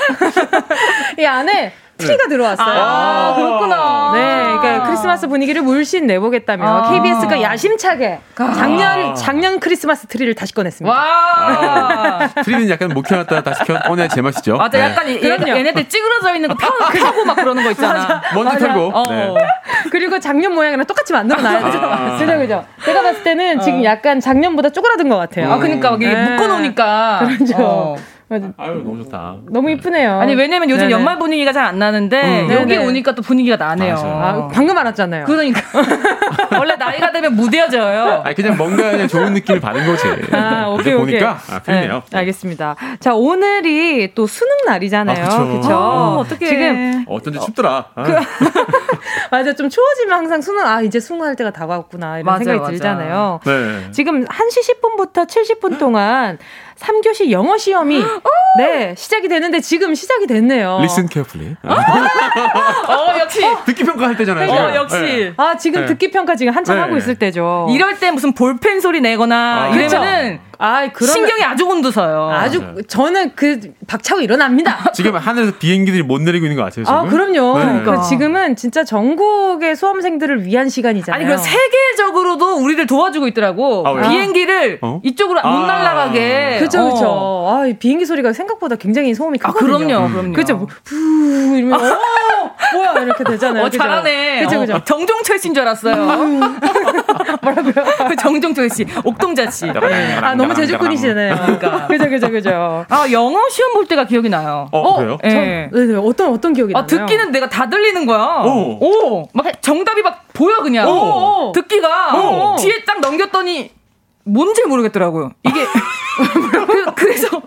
이 안에 트리가 들어왔어요. 아, 그렇구나. 네, 그러니까 크리스마스 분위기를 물씬 내보겠다며 아. KBS가 야심차게 작년 작년 크리스마스 트리를 다시 꺼냈습니다. 와. 트리는 약간 묵혀놨다 다시 켜 꺼내야 제맛이죠. 맞아, 네. 약간 얘, 그럼요. 얘네들 찌그러져 있는 거 펴, 펴고 막 그러는 거 있잖아. 먼지. 털고. 어. 네. 그리고 작년 모양이랑 똑같이 만들어 놔야 죠. 아. 그죠, 그죠. 제가 봤을 때는 지금 약간 작년보다 쪼그라든 것 같아요. 아, 그니까, 여기 네. 묶어놓으니까. 그렇죠. 어. 아유 너무 좋다. 너무 이쁘네요. 아니 왜냐면 요즘 네네. 연말 분위기가 잘 안 나는데 음. 여기 네네. 오니까 또 분위기가 나네요. 아, 방금 알았잖아요. 그러니까 원래 나이가 되면 무뎌져요. 아니 그냥 뭔가 그냥 좋은 느낌을 받은 거지. 아, 오케이, 오케이. 보니까 아, 틀리네요. 네, 알겠습니다. 자, 오늘이 또 수능 날이잖아요. 아, 그쵸. 그쵸? 어, 어떡해. 지금, 어쩐지 춥더라. 아. 맞아, 좀 추워지면 항상 수능, 아, 이제 수능 할 때가 다가왔구나, 이런 맞아요, 생각이 맞아요. 들잖아요. 네. 지금 1시 10분부터 70분 동안 3교시 영어 시험이, 네, 시작이 되는데 지금 시작이 됐네요. Listen carefully. 어 역시 듣기 평가 할 때잖아요. 어, 지금. 역시. 네. 아, 지금 네. 듣기 평가 지금 한참 네. 하고 있을 때죠. 이럴 때 무슨 볼펜 소리 내거나 아, 이러면은 아, 그러면 신경이 아주 곤두서요. 아주 맞아요. 저는 그 박차고 일어납니다. 지금 하늘에서 비행기들이 못 내리고 있는 것 같아요. 지금. 아, 그럼요. 네. 그러니까 지금은 진짜 전국의 수험생들을 위한 시간이잖아요. 아니 그 세계적으로도 우리를 도와주고 있더라고. 아? 비행기를 어? 이쪽으로 못 아. 날아가게. 그죠, 어. 그죠. 아, 이 비행기 소리가 생각보다 굉장히 소음이 아, 크거든요. 그럼요, 그럼요. 그죠. 뭐, 부, 이러면, 어, 뭐야, 이렇게 되잖아요. 어, 그죠? 잘하네. 그죠, 그죠. 어, 정종철 씨인 줄 알았어요. 뭐라고요? 정종철 씨, 옥동자 씨. 아, 너무 재주꾼이시잖아요. 그러니까. 그죠, 그죠, 그죠. 아, 영어 시험 볼 때가 기억이 나요. 어, 그래요? 예. 네, 네, 어떤, 어떤 기억이 아, 나요? 듣기는 내가 다 들리는 거야. 오. 오. 막 정답이 막 보여, 그냥. 오. 듣기가. 오. 뒤에 딱 넘겼더니 뭔지 모르겠더라고요. 이게. 그- 그래서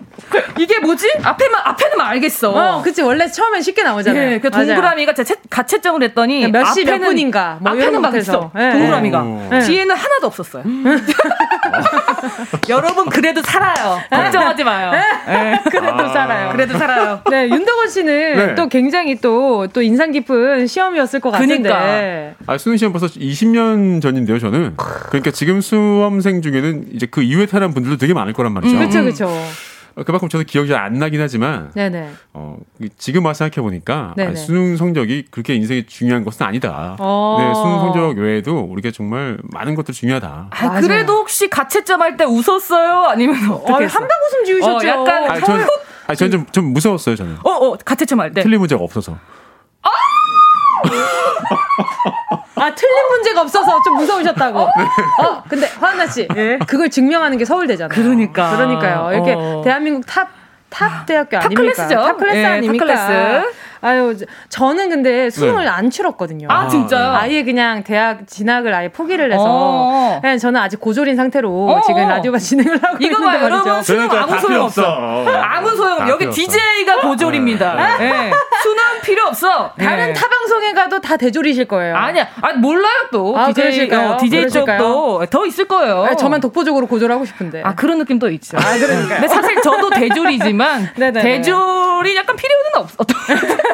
이게 뭐지? 앞에만, 앞에는 알겠어. 어, 그치. 원래 처음엔 쉽게 나오잖아요. 예, 그. 동그라미가 제 가채점을 했더니 몇시몇 앞에는- 분인가, 뭐 앞에는 막. 있어. 예, 동그라미가 예. 뒤에는 하나도 없었어요. 여러분 그래도 살아요. 걱정하지 마요. 예. 그래도 살아요. 그래도 살아요. 네, 윤덕원 씨는 네. 또 굉장히 또, 또 인상 깊은 시험이었을 것 같은데. 그니까. 아, 수능 시험 벌써 20년 전인데요, 저는. 그러니까 지금 수험생 중에는 이제 그 이후에 태어난 분들도 되게 많을 거란 말이죠. 그쵸, 그쵸. 어, 그만큼 저도 기억이 잘 안 나긴 하지만 네네. 어, 지금 와서 생각해 보니까 네네. 수능 성적이 그렇게 인생에 중요한 것은 아니다. 어. 네, 수능 성적 외에도 우리가 정말 많은 것들 중요하다. 아. 그래도 혹시 가채점 할 때 웃었어요? 아니면 어떻게 어, 했어요? 한방 웃음 지으셨죠. 어, 약간 아니, 전, 아니, 전 좀, 좀 무서웠어요, 저는. 어, 어, 가채점 할 때. 틀린 문제가 없어서. 아, 틀린 문제가 없어서 좀 무서우셨다고. 어, 근데 화한나 씨, 그걸 증명하는 게 서울대잖아요. 그러니까. 그러니까요. 이렇게 어. 대한민국 탑, 탑 대학교 탑 아닙니까? 클래스죠. 탑 클래스 예, 탑 아닙니까? 클래스. 아유, 저- 저는 근데 수능을 네. 안 치렀거든요. 아, 진짜요? 아예 그냥 대학 진학을 아예 포기를 해서 어. 그냥 저는 아직 고졸인 상태로 어. 지금 라디오가 진행을 하고 이거 있는데 봐요, 말이죠. 여러분. 수능 아무 다 소용 없어. 아무 소용 다 여기. DJ가 고졸입니다. 예. 수능 필요 없어. 다른 예. 타 방송에 가도 다 대졸이실 거예요. 아니야. 아 몰라요 또. 아, DJ, 그러실까요? 어, DJ 그러실까요? 쪽도 더 있을 거예요. 아니, 저만 독보적으로 고졸하고 싶은데. 아 그런 느낌도 있죠. 아 그러니까. 근데 사실 저도 대졸이지만. 대졸이 약간 필요는 없어.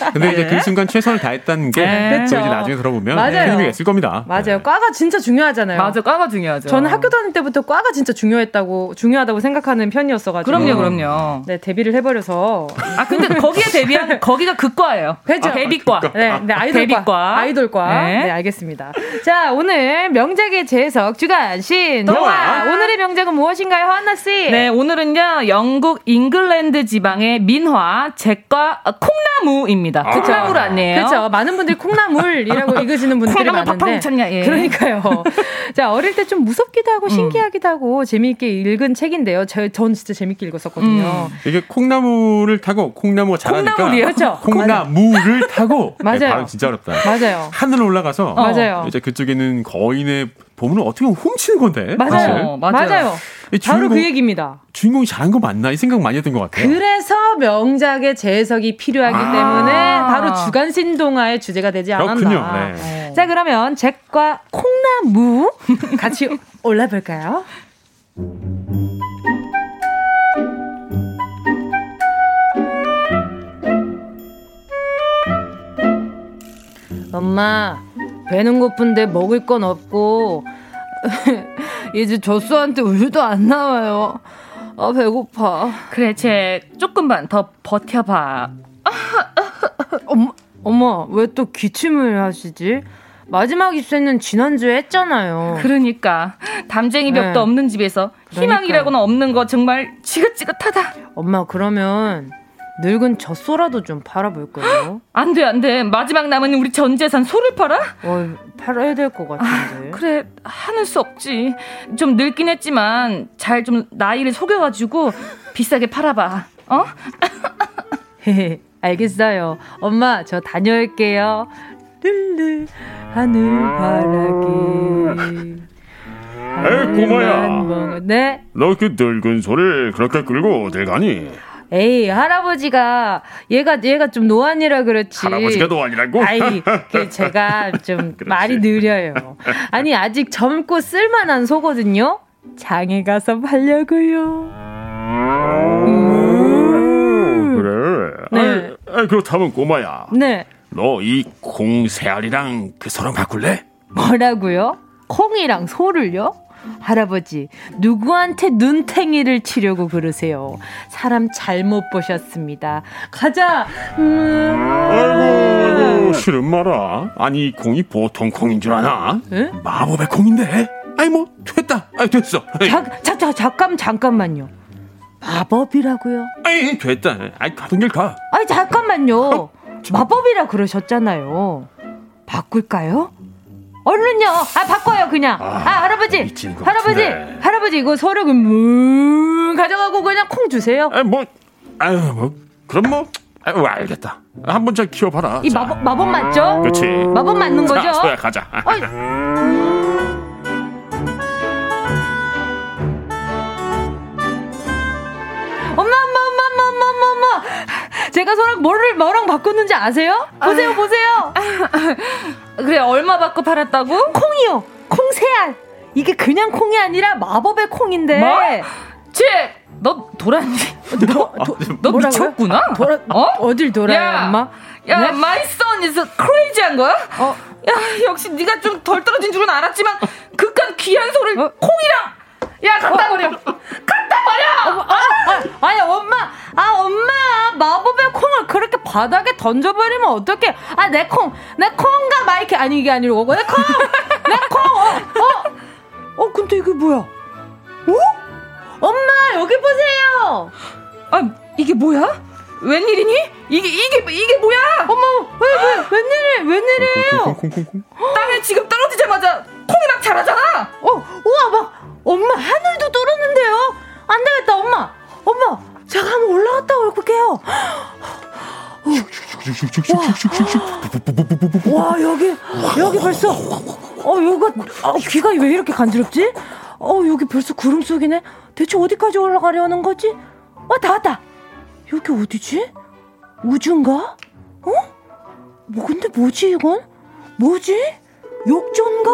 근데 이제 그 순간 최선을 다했다는 게 네. 또 이제 그쵸. 나중에 들어보면 맞아요. 의미가 있을 겁니다. 맞아요. 네. 과가 진짜 중요하잖아요. 맞아, 과가 중요하죠. 저는 학교 다닐 때부터 과가 진짜 중요했다고 중요하다고 생각하는 편이었어가지고. 그럼요, 그럼요. 네 데뷔를 해버려서. 아 근데 거기에 대비한 거기가 극과예요. 그렇죠. 아, 대비과. 네, 네 아이돌과. 데뷔과. 아이돌과. 네. 네. 알겠습니다. 자, 오늘 명작의 재해석 주간 신동아. 동화. 오늘의 명작은 무엇인가요, 하나 씨? 네, 오늘은요, 영국 잉글랜드 지방의 민화, 잭과 콩나무입니다. 아. 콩나물 아니에요? 그렇죠. 많은 분들이 콩나물이라고 읽으시는 분들이 많은데. 예. 그러니까요. 자, 어릴 때 좀 무섭기도 하고 신기하기도 하고 재미있게 읽은 책인데요. 저, 전 진짜 재밌게 읽었었거든요. 이게 콩나무를 타고 콩나무가 자라니까 콩나물이에요? 그렇죠. 콩나무를 타고 맞아요. 네, 발음 진짜 어렵다. 맞아요. 하늘로 올라가서 맞아요. 이제 그쪽에는 거인의 보물을 어떻게 보면 훔치는 건데 맞아요. 사실. 어, 맞아요. 맞아요. 이 바로 주인공, 그 얘기입니다. 주인공이 잘한 거 맞나 이 생각 많이 했던 것 같아요. 그래서 명작의 재해석이 필요하기 아. 때문에 바로 주간 신동아의 주제가 되지 않았나. 그렇군요. 네. 자, 그러면 잭과 콩나무 같이 올라볼까요? 엄마, 배는 고픈데 먹을 건 없고 이제 젖소한테 우유도 안 나와요. 아 배고파. 그래, 잭, 조금만 더 버텨봐. 엄마, 엄마 왜 또 기침을 하시지? 마지막 입세는 지난주에 했잖아요. 그러니까 담쟁이 벽도 네. 없는 집에서 희망이라고는 없는 거 정말 지긋지긋하다. 엄마 그러면 늙은 젖소라도 좀 팔아볼까요? 안 돼, 안 돼. 마지막 남은 우리 전 재산 소를 팔아? 어, 팔아야 될 것 같은데. 아, 그래, 하는 수 없지. 좀 늙긴 했지만, 잘 좀 나이를 속여가지고, 비싸게 팔아봐. 어? 알겠어요. 엄마, 저 다녀올게요. 르르, 하늘 바라기. 에이, 고마야. 네? 너 그 늙은 소를 그렇게 끌고 어딜 가니? 에이, 할아버지가, 얘가, 얘가 좀 노안이라 그렇지. 할아버지가 노안이라고? 아이, 그 제가 좀 말이 느려요. 아니, 아직 젊고 쓸만한 소거든요? 장에 가서 팔려고요. 음, 그래. 네. 아, 그렇다면 꼬마야. 네. 너 이 콩 새알이랑 그 소랑 바꿀래? 뭐라고요? 콩이랑 소를요? 할아버지, 누구한테 눈탱이를 치려고 그러세요? 사람 잘못 보셨습니다. 가자! 음. 아이고, 아이고, 싫은 말아. 아니, 이 콩이 보통 콩인 줄 아나? 에? 마법의 콩인데? 아니, 뭐, 됐다. 아니, 됐어. 자, 자, 자, 잠깐, 잠깐만요. 마법이라고요? 아니, 됐다. 아니, 가던 길 가. 아니, 잠깐만요. 마법이라 그러셨잖아요. 바꿀까요? 얼른요. 아, 바꿔요, 그냥. 아, 할아버지. 것 할아버지. 같은데. 할아버지, 이거 서류 문 가져가고 그냥 콩 주세요. 아, 뭐, 아유, 뭐, 그럼 뭐, 아유, 알겠다. 한 번 잘 키워봐라. 이 자. 마법, 마법 맞죠? 그치. 마법 맞는 거죠? 자, 소야, 가자. 엄마, 엄마, 엄마, 엄마, 엄마, 엄마. 제가 소랑 뭐를, 뭐랑 바꿨는지 아세요? 보세요, 보세요. 그래, 얼마 받고 팔았다고? 콩이요. 콩새알. 이게 그냥 콩이 아니라 마법의 콩인데. 뭐? 쟤, 너 돌았니? 너, 도, 너 뭐라고요? 미쳤구나? 돌아, 어? 어딜 돌아요, 야, 엄마? 야, 네? my son is crazy한 거야? 어. 야, 역시 네가 좀 덜 떨어진 줄은 알았지만 그깟 귀한 소를 콩이랑 야, 갖다 버려. 갖다 버려. 어, 아, 아, 아니 엄마, 아 엄마 마법의 콩을 그렇게 바닥에 던져버리면 어떡해? 아 내 콩, 내 콩과 마이크 아니 이게 아니고 내 콩, 내 콩, 어, 어, 어 근데 이게 뭐야? 어? 엄마 여기 보세요. 아 이게 뭐야? 웬일이니? 이게 이게 이게 뭐야? 어머 왜왜 웬일이 웬일이에요? 땅에 지금 떨어지자마자 콩이랑 자라잖아. 어, 우와 막 엄마 하늘도 뚫었는데요. 안 되겠다 엄마, 엄마 제가 한번 올라갔다 올게요. 와 여기 여기 벌써 어 여기가 아, 귀가 왜 이렇게 간지럽지? 어 여기 벌써 구름 속이네. 대체 어디까지 올라가려는 거지? 어다 왔다. 여기 어디지? 우주인가? 어? 뭐 근데 뭐지 이건? 뭐지? 욕조인가?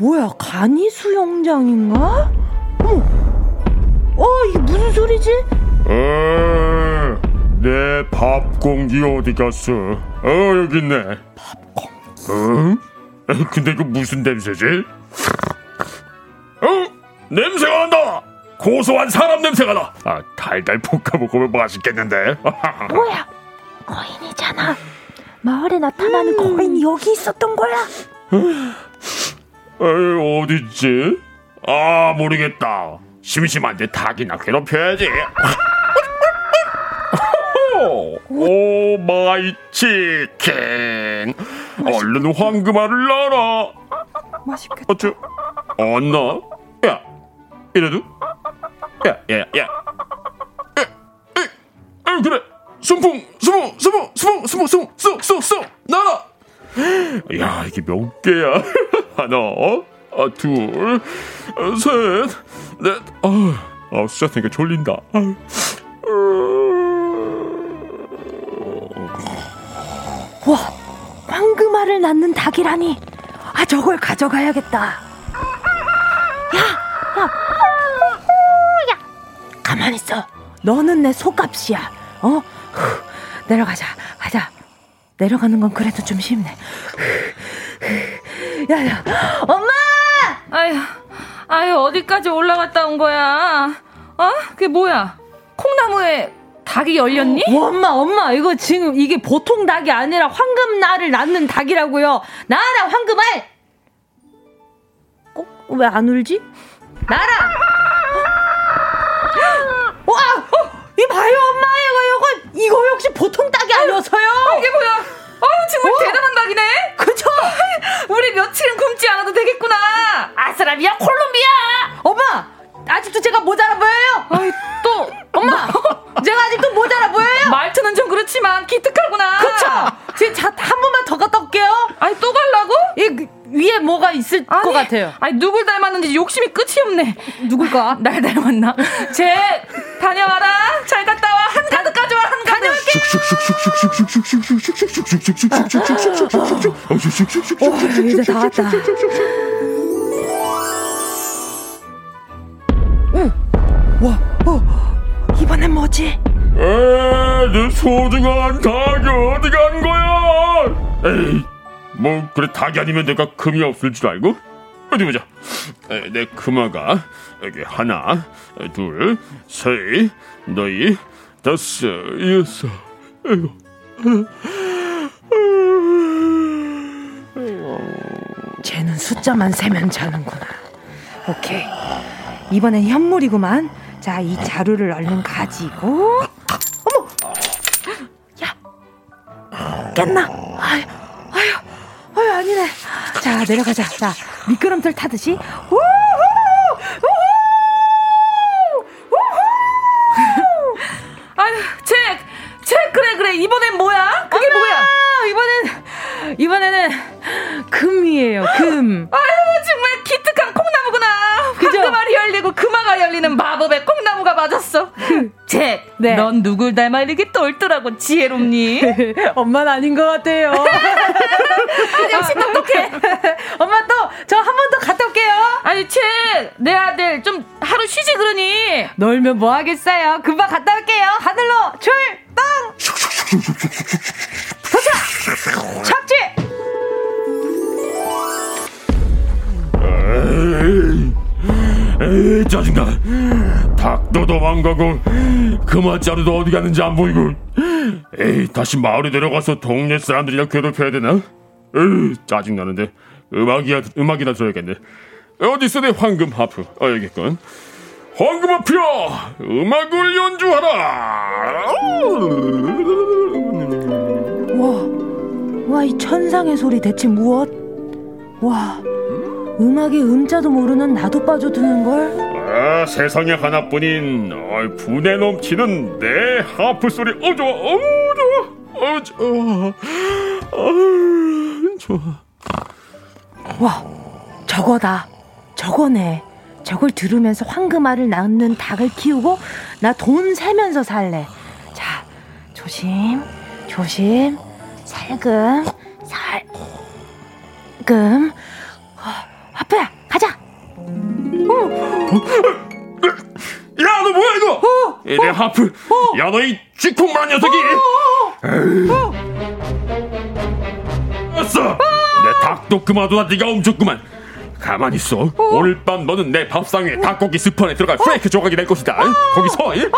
뭐야 간이 수영장인가? 어머, 어 이게 무슨 소리지? 어, 내 밥 공기 어디 갔어? 어, 여기 있네. 밥 공기. 어? 에, 근데 이거 무슨 냄새지? 어? 냄새가 난다! 고소한 사람 냄새가 나! 아, 달달 볶아 먹으면 맛있겠는데? 뭐야? 거인이잖아. 마을에 나타나는 거인이 여기 있었던 거야. 에이, 어딨지? 아, 모르겠다. 심심한데 닭이나 괴롭혀야지. Oh my chicken. 얼른 황금알을 넣어라. 맛있겠다. 어쭈? 안 나? 야, 이래도? 야, 야, 야. 에, 에, 에, 그래. 순풍, 수풍, 수풍, 수풍, 수풍, 수풍, 수, 나라. 야, 이게 몇 개야? 하나, 아, 둘, 어, 셋, 넷. 아, 아 숫자 되니까 졸린다. 아, 와, 황금알을 낳는 닭이라니. 아, 저걸 가져가야겠다. 야, 야, 야, 가만 있어. 너는 내 소값이야. 어? 후, 내려가자. 가자. 내려가는 건 그래도 좀 쉽네. 야, 야, 엄마! 아유, 아유 어디까지 올라갔다 온 거야? 어? 그게 뭐야? 콩나무에 닭이 열렸니? 와, 엄마, 엄마, 이거 지금 이게 보통 닭이 아니라 황금알을 낳는 닭이라고요. 나라 황금알. 꼭 왜 안 울지? 나라. 와, 어, 이 봐, 이거 역시 보통 딱이 아니어서요? 아, 이게 뭐야? 아유, 정말 어? 대단한 딱이네? 그쵸? 우리 며칠은 굶지 않아도 되겠구나. 아스라비아, 콜롬비아! 엄마! 아직도 제가 모자라 보여요? 아이, 또, 엄마! 뭐? 제가 아직도 모자라 보여요? 말투는 좀 그렇지만 기특하구나. 그쵸? 제가 한 번만 더 갔다 올게요. 아니, 또 가려고? 이, 위에 뭐가 있을 아니, 것 같아요. 아니 누굴 닮았는지 욕심이 끝이 없네. 누굴까? 날 닮았나? 제 다녀와라. 잘 갔다 와. 한 가득 가져와. 한 가득. 오, 이제 다 왔다. 와, 어, 이번엔 뭐지? 에이, 내 소중한 닭이 어디 간 거야? 에이, 뭐 그래 닭이 아니면 내가 금이 없을 줄 알고? 어디 보자. 내 금화가 여기 하나, 둘, 셋, 너희 다섯, 여섯. 아이고. 쟤는 숫자만 세면 자는구나. 오케이. 이번엔 현물이구만. 자, 이 자루를 얼른 가지고. 어머! 야! 깼나? 아유, 아유, 아유, 아니네. 자, 내려가자. 자, 미끄럼틀 타듯이. 우후! 우후! 우후! 아유, 책, 책 그래 그래. 이번엔 뭐야? 그게 엄마! 뭐야? 이번엔, 이번에는 금이에요, 금. 아유 정말 기특한 콩나무구나. 그죠? 황금알이 열리고 금화가 열리는 마법의 콩나무가 맞았어. 잭, 네. 넌 누굴 닮아 이렇게 똘똘하고 지혜롭니? 엄마는 아닌 것 같아요. 역시 똑똑해. 엄마 또, 저 한 번 더 갔다 올게요. 아니 잭, 내 아들 좀 하루 쉬지 그러니. 놀면 뭐 하겠어요. 금방 갔다 올게요. 하늘로 출 동! 도착! 착지! 에이, 짜증나. 닭도 도망가고 금화자루도 어디 갔는지 안 보이고. 에이 다시 마을에 내려가서 동네 사람들이랑 괴롭혀야 되나? 에이 짜증나는데 음악이야 음악이나 들어야겠네. 어디 있어 내 황금 하프? 어 여기 있군. 황금 하프야 음악을 연주하라. 와, 와, 이 천상의 소리 대체 무엇? 와, 음악의 음자도 모르는 나도 빠져드는 걸? 아, 세상에 하나뿐인 어, 분에 넘치는 내 하프 소리 어 좋아 어 좋아 어 좋아 어 좋아 와, 저거다. 저거네. 저걸 들으면서 황금알을 낳는 닭을 키우고 나 돈 세면서 살래. 자, 조심, 조심, 살금, 살금. 어, 아프야, 가자. 야너 뭐야 이거? 이내 하프. 야너 이 쥐콩만 녀석이. 왔어 내 닭도 그마도나 네가 훔쳤구만 가만히 있어 오늘 밤 너는 내 밥상 위에 닭고기 스프 안에 들어갈 프레이크 조각이 될 것이다 거기서 예?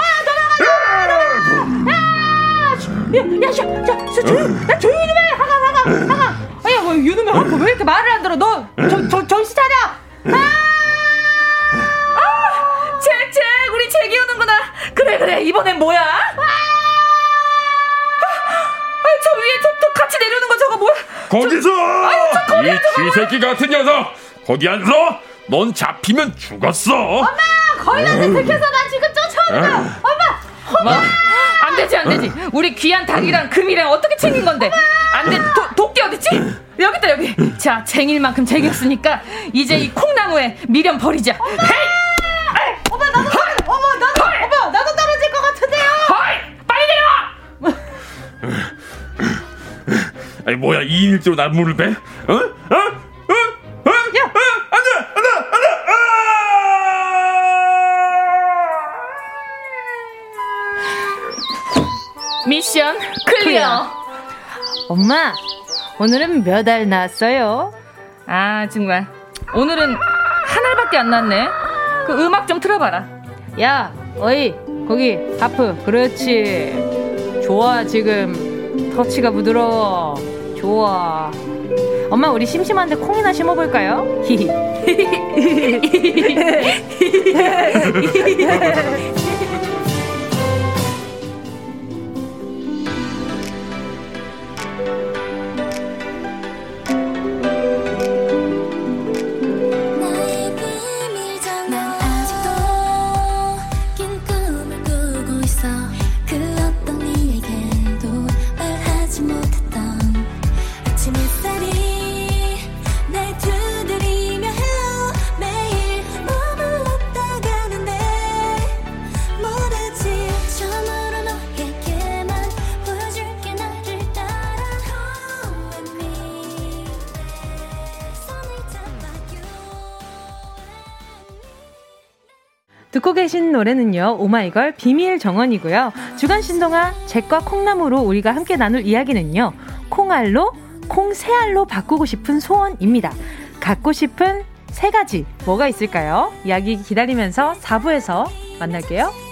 야, 야, 저, 저, 저, 조용, 야, 조용히 좀 해. 하가, 하가, 하가. 아야, 뭐, 유놈의 하고 왜 이렇게 말을 안 들어? 너, 저, 저, 정신 차려. 아, 잭, 잭, 우리 잭이 오는구나. 그래, 그래, 이번엔 뭐야? 아, 저 위에 저, 저 같이 내려오는 거 저거 뭐야? 거기서 아유, 거기 이 쥐새끼 같은 녀석 거기 앉아 넌 잡히면 죽었어 엄마, 거인한테 들켜서 나 지금 쫓아오는 거야. 엄마, 뭐? 안 되지, 안 되지. 우리 귀한 닭이랑 금이랑 어떻게 챙긴 건데? 안 돼. 도, 도끼 어딨지? 여기 있다, 여기. 자, 쟁일만큼 쟁였으니까 이제 이 콩나무에 미련 버리자. 헤이! 엄마, 나도, 어머, 나도, 엄마, 나도 떨어질 것 같은데요. 헐! 빨리 내려와! 아니 뭐야 2인 1조로 나무를 빼? 어? 어? 미션 클리어. 엄마, 오늘은 몇알 낳았어요? 아, 정말. 오늘은 한 알밖에 안 났네. 그 음악 좀 틀어봐라. 야, 어이, 거기, 하프, 그렇지. 좋아, 지금. 터치가 부드러워. 좋아. 엄마, 우리 심심한데 콩이나 심어볼까요? 히히. 계신 노래는요, 오마이걸 비밀 정원이고요. 주간 신동아, 잭과 콩나무로 우리가 함께 나눌 이야기는요, 콩알로, 콩새알로 바꾸고 싶은 소원입니다. 갖고 싶은 세 가지, 뭐가 있을까요? 이야기 기다리면서 4부에서 만날게요.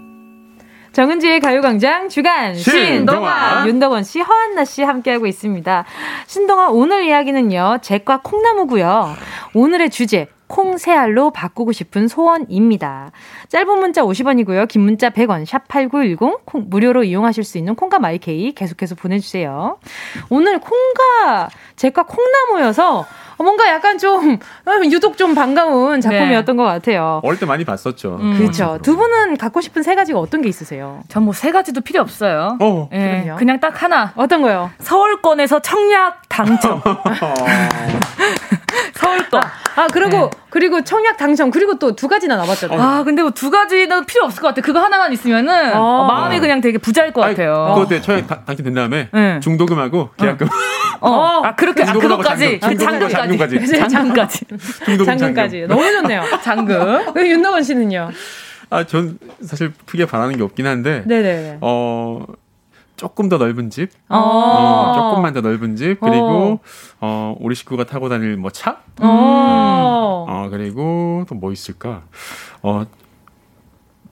정은지의 가요광장 주간 신동아. 윤덕원 씨, 허한나 씨 함께하고 있습니다. 신동아 오늘 이야기는요 잭과 콩나무고요. 오늘의 주제 콩새알로 바꾸고 싶은 소원입니다. 짧은 문자 50원이고요. 긴 문자 100원 샵8910 콩, 무료로 이용하실 수 있는 콩과 마이케이 계속해서 보내주세요. 오늘 콩과 잭과 콩나무여서 뭔가 약간 좀 유독 좀 반가운 작품이었던 것 같아요. 어릴 때 많이 봤었죠. 그렇죠. 두 분은 갖고 싶은 세 가지가 어떤 게 있으세요? 전 뭐 세 가지도 필요 없어요. 어, 예, 그럼요. 그냥 딱 하나. 어떤 거요? 서울권에서 청약 당첨. 서울권. 아, 그리고 그리고 청약 당첨 그리고 또 두 가지나 남았잖아요. 아, 근데 뭐 두 가지는 필요 없을 것 같아. 그거 하나만 있으면은 어. 어, 마음이 그냥 되게 부자일 것 같아요. 그것 때 청약 다- 당첨된 다음에 네. 중도금하고 계약금. 어, 아, 그렇게, 아, 그것까지. 장금까지. 잔금까지. 장금까지. 장금까지. 너무 좋네요. 장금. 그리고 윤덕원 씨는요? 아, 전 사실 크게 바라는 게 없긴 한데. 네네. 어, 조금 더 넓은 집. 어. 어, 조금만 더 넓은 집. 그리고, 어, 우리 식구가 타고 다닐 뭐 차? 어. 어, 그리고 또 뭐 있을까? 어,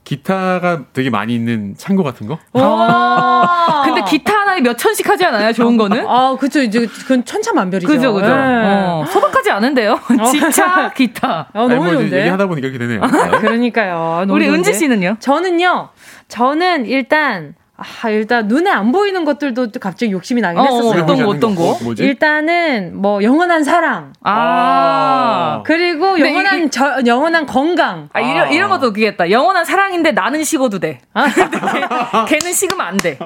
기타가 되게 많이 있는 창고 같은 거? 와. 근데 기타 하나에 몇 천씩 하지 않아요? 좋은 거는? 아, 그쵸. 이제 그건 천차만별이죠. 그죠, 그죠. 네. 어, 소박하지 않은데요? 집차, 기타. 어, 너무 아니, 뭐 좋은데. 얘기하다 보니까 이렇게 되네요. 그러니까요. 너무 우리 좋은데. 은지 씨는요? 저는요. 저는 일단 아, 일단 눈에 안 보이는 것들도 또 갑자기 욕심이 나긴 어, 했었어요. 어떤 거, 어떤 거? 어, 뭐지? 일단은 뭐 영원한 사랑. 아. 그리고 근데 영원한 이- 저, 영원한 건강. 아, 이런, 이런 것도 웃기겠다. 영원한 사랑인데 나는 식어도 돼. 근데 걔, 걔는 식으면 안 돼.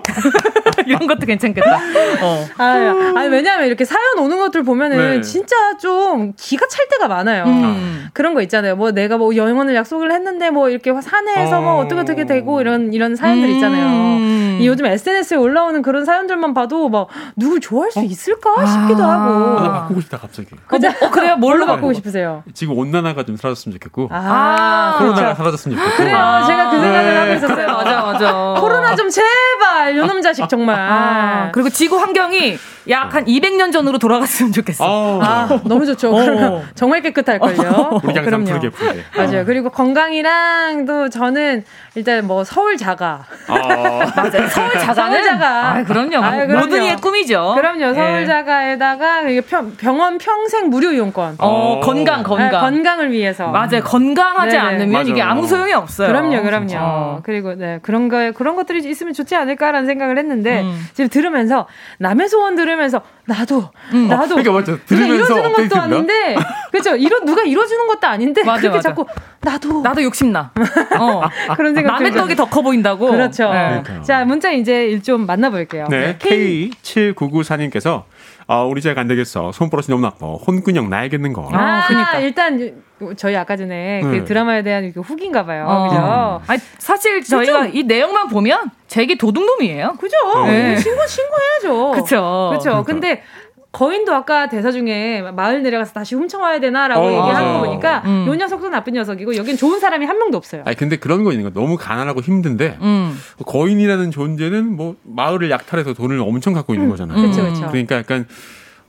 이런 것도 괜찮겠다. 어. 아, 아니, 왜냐면 이렇게 사연 오는 것들 보면은 네. 진짜 좀 기가 찰 때가 많아요. 음. 그런 거 있잖아요. 뭐 내가 뭐 영원을 약속을 했는데 뭐 이렇게 산에서 뭐 어. 어떻게 어떻게 되고 이런 이런 사연들 있잖아요. 음. 이 요즘 SNS에 올라오는 그런 사연들만 봐도 막 누굴 좋아할 수 있을까 싶기도 아, 나 하고. 바꾸고 싶다, 갑자기. 그죠? 어, 그래요? 뭘로 바꾸고 네. 싶으세요? 지금 온난화가 좀 사라졌으면 좋겠고. 아, 코로나가 그렇죠. 사라졌으면 좋겠고. 그래요. 아. 제가 그 생각을 네. 하고 있었어요. 맞아, 맞아. 코로나 좀 제발 요놈 자식 정말. 아, 그리고 지구 환경이 약 한 200년 전으로 돌아갔으면 좋겠어. 어. 아, 너무 좋죠. 그러면 정말 깨끗할걸요. 우리 그럼요. 푸르게 푸르게. 맞아요. 그리고 건강이랑 또 저는 일단 뭐 서울 자가. 아, 맞아요. 서울 자가는? 서울 자가. 아, 그럼요. 아유, 그럼요. 모든 이의 꿈이죠. 그럼요. 서울 예. 자가에다가 병원 평생 무료 이용권. 어, 건강, 건강. 네, 건강을 위해서. 맞아요. 건강하지 네네. 않으면 맞아. 이게 아무 소용이 없어요. 그럼요, 그럼요. 어. 그리고 네 그런 거 그런 것들이 있으면 좋지 않을까라는 생각을 했는데 음. 지금 들으면서 남의 소원 들으면서 나도 음. 나도 그러니까 맞죠. 누가 들으면서 이뤄주는 것도? 아닌데 그렇죠. 이러 누가 이뤄주는 것도 아닌데 맞아, 그렇게 맞아. 자꾸 나도 나도 욕심나. 어. 그런 생각 남의 떡이 더 커 보인다고. 그렇죠. 네. 자 문자 이제 좀 만나볼게요. 네, K7994님께서 어, 우리 집안 되겠어. 손버릇이 너무 나빠. 혼근형 나야겠는 거. 아, 그러니까. 일단 저희 아까 전에 그 네. 드라마에 대한 그 후기인가 봐요. 어. 그죠? 아니, 사실 저희가 이 내용만 보면 잭이 도둑놈이에요. 그죠? 네. 신고 신고해야죠. 그쵸. 그렇죠. 근데 거인도 아까 대사 중에 마을 내려가서 다시 훔쳐와야 되나라고 어, 얘기하는 맞아요. 거 보니까 음. 요 녀석도 나쁜 녀석이고 여긴 좋은 사람이 한 명도 없어요. 아니 근데 그런 거 있는 거 너무 가난하고 힘든데 음. 거인이라는 존재는 뭐 마을을 약탈해서 돈을 엄청 갖고 있는 거잖아요. 그렇죠, 그렇죠. 그러니까 약간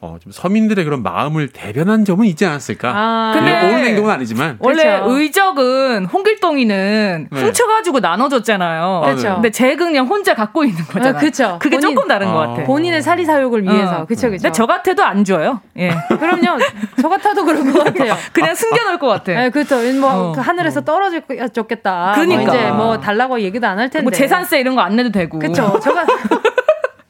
어, 좀 서민들의 그런 마음을 대변한 점은 있지 않았을까. 아. 근데 옳은 행동은 아니지만. 원래 그렇죠. 의적은 홍길동이는 네. 훔쳐가지고 나눠줬잖아요. 그렇죠. 근데 잭은 그냥 혼자 갖고 있는 거잖아요. 아, 그쵸. 그게 본인- 조금 다른 것 아. 같아. 본인의 사리 사욕을 위해서. 어. 그쵸, 그쵸. 근데 저 같아도 안 줘요. 예. 그럼요. 저 같아도 그럴 것 같아요. 그냥 숨겨놓을 것 같아. 네, 그렇죠. 뭐 어. 그 하늘에서 떨어졌겠다. 그러니까. 뭐 이제 뭐 달라고 얘기도 안 할 텐데. 뭐 재산세 이런 거 안 내도 되고. 그쵸. 저가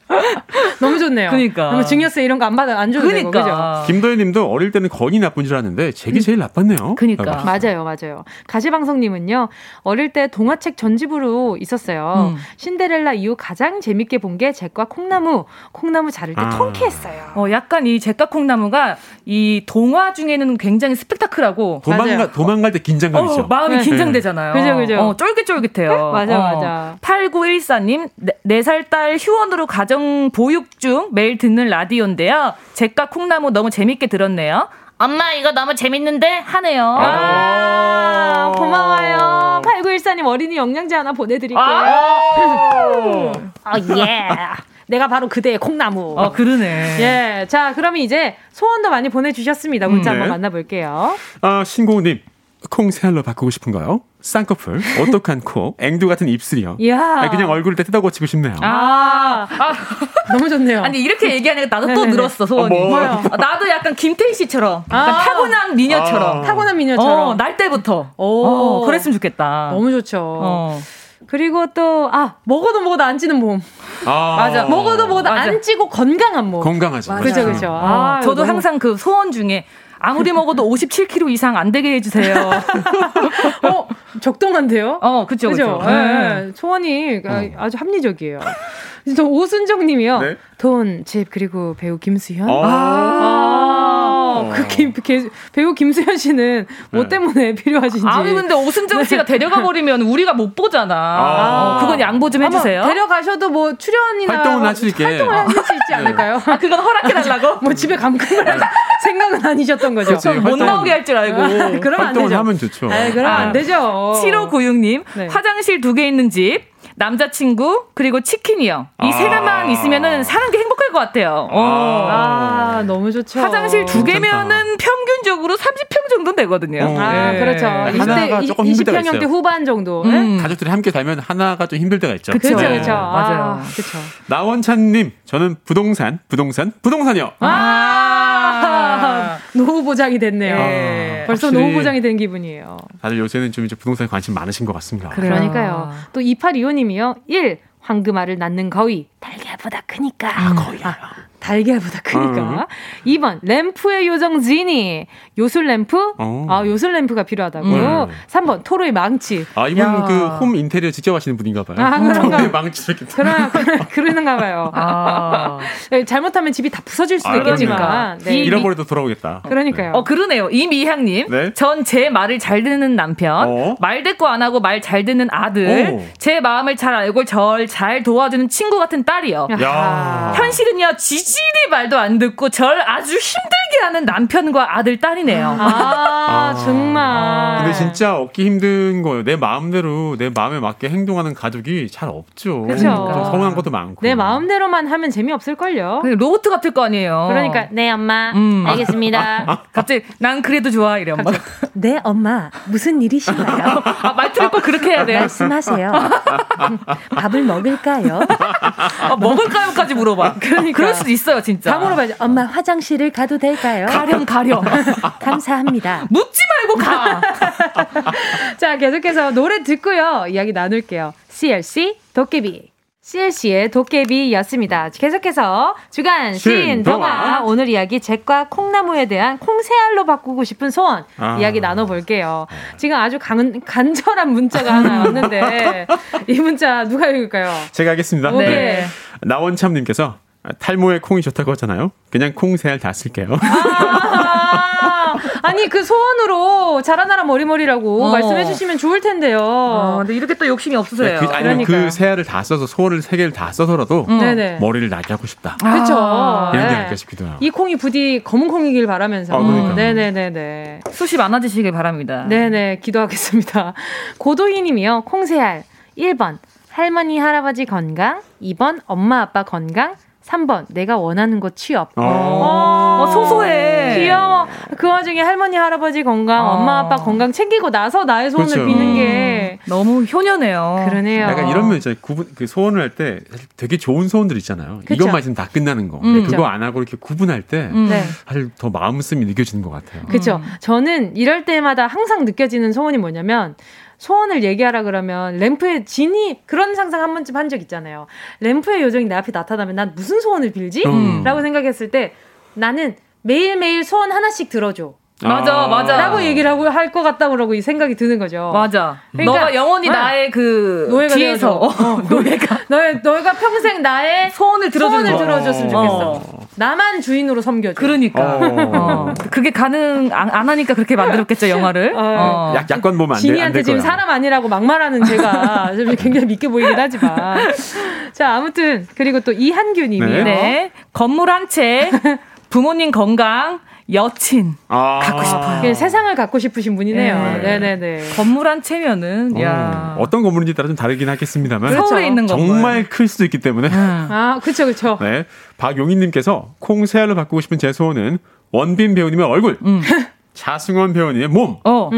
너무 좋네요. 그러니까. 그러면 증여세 이런 거 안 받아 안 줘도 되고 그죠. 김도현님도 어릴 때는 건이 나쁜 줄 알았는데 잭이 제일 나빴네요. 그러니까. 맞아요, 맞아요. 가시방송님은요, 어릴 때 동화책 전집으로 있었어요. 음. 신데렐라 이후 가장 재밌게 본 게 잭과 콩나무, 콩나무 자를 때 아. 통쾌했어요. 어, 약간 이 잭가콩나무가 이 동화 중에는 굉장히 스펙타클하고 도망가, 도망갈 때 긴장감 있죠. 어, 마음이 네. 긴장되잖아요. 그죠, 그죠. 어, 쫄깃쫄깃해요. 맞아, 어. 맞아. 8914님, 네 살 딸 휴원으로 가정 보육 중 매일 듣는 라디오인데요. 잭과 콩나무 너무 재밌게 들었네요. 엄마 이거 너무 재밌는데 하네요. 아, 고마워요. 8914님 어린이 영양제 하나 보내드릴게요. 아. 아, 예. 내가 바로 그대의 콩나무. 어, 그러네. 예. 자, 그러면 이제 소원도 많이 보내주셨습니다. 문자 음, 한번 네. 만나볼게요. 아, 신고우님. 콩 새알로 바꾸고 싶은가요? 쌍꺼풀, 오똑한 코, 앵두 같은 입술이요. 아, 그냥 얼굴 때 뜯어 고치고 싶네요. 아, 아, 너무 좋네요. 아니 이렇게 얘기하니까 나도 또 네네네. 늘었어 소원이. 어? 아, 나도 약간 김태희 씨처럼 약간 아. 타고난 미녀처럼. 아. 타고난 미녀처럼. 어, 날 때부터. 오. 어, 그랬으면 좋겠다. 너무 좋죠. 어. 그리고 또, 아, 먹어도 먹어도 안 찌는 몸. 아, 맞아. 먹어도 먹어도 맞아. 안 찌고 건강한 몸. 건강하죠. 그죠, 그죠. 어, 아, 저도 너무- 항상 그 소원 중에 아무리 먹어도 57kg 이상 안 되게 해주세요. 어, 적당한데요? 어, 그쵸, 그죠? 그쵸. 예, 네. 예. 소원이 아주 합리적이에요. 또 오순정 님이요. 네. 돈, 집, 그리고 배우 김수현. 어. 아, 그 김, 게- 배우 김수현 씨는 뭐 네. 때문에 필요하신지. 아니 근데 오순정 씨가 데려가 버리면 우리가 못 보잖아. 아. 어, 그건 양보 좀 해주세요. 데려가셔도 뭐 출연이나 활동을 하실 수 있게. 활동을 하실 수 있지 않을까요? 아, 그건 허락해 달라고? 뭐 집에 감금을 할 생각은 아니셨던 거죠. 그렇지. 못 활동- 나오게 할 줄 알고. 아, 그러면 안 활동을 되죠. 하면 좋죠. 아, 그러면 아. 안 되죠. 7596님, 네. 화장실 두 개 있는 집, 남자친구, 그리고 치킨이요. 이세 아. 개만 있으면은 사는 게 행복할 것 같아요. 어. 아, 너무 좋죠. 화장실 두. 개면은 평균적으로 30평 정도 되거든요. 어. 아, 네. 그렇죠. 하나가 20대, 조금 힘들 때가 20평형대 있어요. 후반 정도. 음. 가족들이 함께 살면 하나가 좀 힘들 때가 있죠. 그렇죠, 네. 그렇죠. 맞아요. 그렇죠. 나원찬님, 저는 부동산, 부동산, 부동산이요. 아, 노후 보장이 됐네요. 네. 벌써 노후 보장이 된 기분이에요. 다들 요새는 좀 이제 부동산에 관심 많으신 것 같습니다. 그래요. 그러니까요. 또 2825님이요. 1. 황금알을 낳는 거위. 달걀보다 크니까. 거위야. 달걀보다 크니까. 2번 램프의 요정 지니. 요술 램프? 어. 아, 요술 램프가 필요하다고. 음. 3번 토로의 망치. 아, 이분 야. 그홈 인테리어 직접 하시는 분인가 봐요. 아, 그런가? 홈에 망치 이렇게. 그러, 그러, 그러는가 봐요. 아. 네, 잘못하면 집이 다 부서질 수도 아, 있겠지만. 네. 잃어버려도 돌아오겠다. 그러니까요. 어, 그러네요. 이미향 님. 네. 전제 말을 잘 듣는 남편, 어? 말 대꾸 안 하고 말 잘 듣는 아들, 오. 제 마음을 잘 알고 절 잘 도와주는 친구 같은 딸이요. 야. 현실은요, 지 질이 말도 안 듣고 절 아주 힘들게 하는 남편과 아들, 딸이네요. 아, 아. 정말. 근데 진짜 얻기 힘든 거예요. 내 마음대로 내 마음에 맞게 행동하는 가족이 잘 없죠. 좀 서운한 것도 많고. 내 마음대로만 하면 재미없을 걸요. 그냥 로봇 같을 거 아니에요. 그러니까, 네, 엄마. 음. 알겠습니다. 갑자기 난 그래도 좋아 이래 엄마. 네, 엄마. 무슨 일이신가요? 아, 말투를 꼭 그렇게 해야 돼. 말씀하세요. 밥을 먹을까요? 아, 먹을까요까지 물어봐. 그러니까. 그럴 수도 있어 요 진짜. 다 물어봐야죠. 엄마, 화장실을 가도 될까요? 가령 가령. 감사합니다. 묻지 말고 가. 자, 계속해서 노래 듣고요. 이야기 나눌게요. CLC 도깨비. CLC의 도깨비였습니다. 계속해서 주간 신동화. 오늘 이야기 잭과 콩나무에 대한 콩새알로 바꾸고 싶은 소원 아. 이야기 나눠볼게요. 지금 아주 간, 간절한 문자가 하나 왔는데 이 문자 누가 읽을까요? 제가 하겠습니다. 네. 네. 나원참님께서 탈모에 콩이 좋다고 하잖아요. 그냥 콩 새알 다 쓸게요. 아, 아니 그 소원으로 자라나라 머리머리라고 어. 말씀해 주시면 좋을 텐데요. 어, 근데 이렇게 또 욕심이 없으세요. 그, 아니면. 그 새알을 다 써서 소원을 세 개를 다 써서라도 음. 머리를 나게 하고 싶다. 그렇죠. 이런 게 네. 아닐까 싶기도 하고. 이 콩이 부디 검은 콩이길 바라면서. 아, 그러니까요. 네네네네. 숱이 많아지시길 바랍니다. 네네, 기도하겠습니다. 고도희 님이요, 콩새알. 1번, 할머니, 할아버지 건강. 2번, 엄마, 아빠 건강. 3번 내가 원하는 거 취업. 어, 소소해. 귀여워. 그 와중에 할머니 할아버지 건강, 어. 엄마 아빠 건강 챙기고 나서 나의 소원을 그렇죠. 비는 게 너무 효녀네요. 그러네요. 약간 이런 면 있잖아요. 구분, 그 소원을 할 때 되게 좋은 소원들 있잖아요. 그쵸. 이것만 있으면 다 끝나는 거. 음. 그거 안 하고 이렇게 구분할 때 음. 네. 사실 더 마음 쓰임이 느껴지는 것 같아요. 그렇죠. 저는 이럴 때마다 항상 느껴지는 소원이 뭐냐면 소원을 얘기하라 그러면 램프에 진이 그런 상상 한 번쯤 한 적 있잖아요. 램프의 요정이 내 앞에 나타나면 난 무슨 소원을 빌지? 음. 라고 생각했을 때 나는 매일매일 소원 하나씩 들어줘. 맞아, 맞아. 라고 얘기를 하고 할 것 같다 그러고 이 생각이 드는 거죠. 맞아. 그러니까, 너가 영원히 어, 나의 그 노예가 뒤에서. 어, 노예가 너의 너가 평생 나의 소원을 들어주는 소원을 거. 들어줬으면 좋겠어. 어. 나만 주인으로 섬겨줘. 그러니까. 어. 그게 가능 안, 안 하니까 그렇게 만들었겠죠 영화를. 어. 약, 약관 보면 안 돼. 지니한테 지금 거야. 사람 아니라고 막말하는 제가 좀 굉장히 믿게 보이긴 하지만. 자, 아무튼, 그리고 또 이한규 님이요. 네. 건물 한 채, 부모님 건강, 여친. 아. 갖고 싶어요. 그 세상을 갖고 싶으신 분이네요. 네. 네, 네, 네. 건물 한 채면은 야. 어, 어떤 건물인지 따라 좀 다르긴 하겠습니다만 서울에 있는 건물. 정말 클 수도 있기 때문에 아, 그쵸, 그쵸. 네. 박용희님께서 콩 새알로 바꾸고 싶은 제 소원은 원빈 배우님의 얼굴, 차승원 배우님의 몸, 어.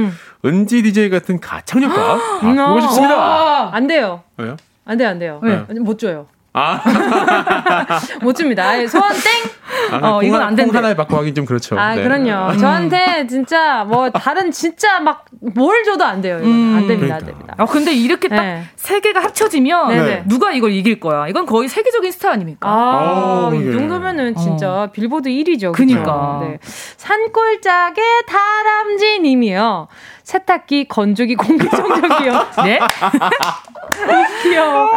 은지 DJ 같은 가창력과 바꾸고 어. 싶습니다. 와, 안 돼요. 왜요? 안 돼요, 안 돼요. 네. 못 줘요. 아, 못 줍니다. 아예 소원 땡! 아, 어, 콩, 이건 안콩 된대. 하나에 바꿔 하긴 좀 그렇죠. 아, 네. 그럼요. 저한테 진짜 뭐 다른 진짜 막 뭘 줘도 안 돼요. 이건 안 됩니다, 안 됩니다. 아 근데 이렇게 딱 네. 세 개가 합쳐지면 네네. 누가 이걸 이길 거야? 이건 거의 세계적인 스타 아닙니까? 아, 어, 이 예. 정도면은 진짜 빌보드 1위죠. 그니까. 네. 산골짜기 다람쥐 님이요. 세탁기, 건조기, 공기청정기요. 네? 귀여워.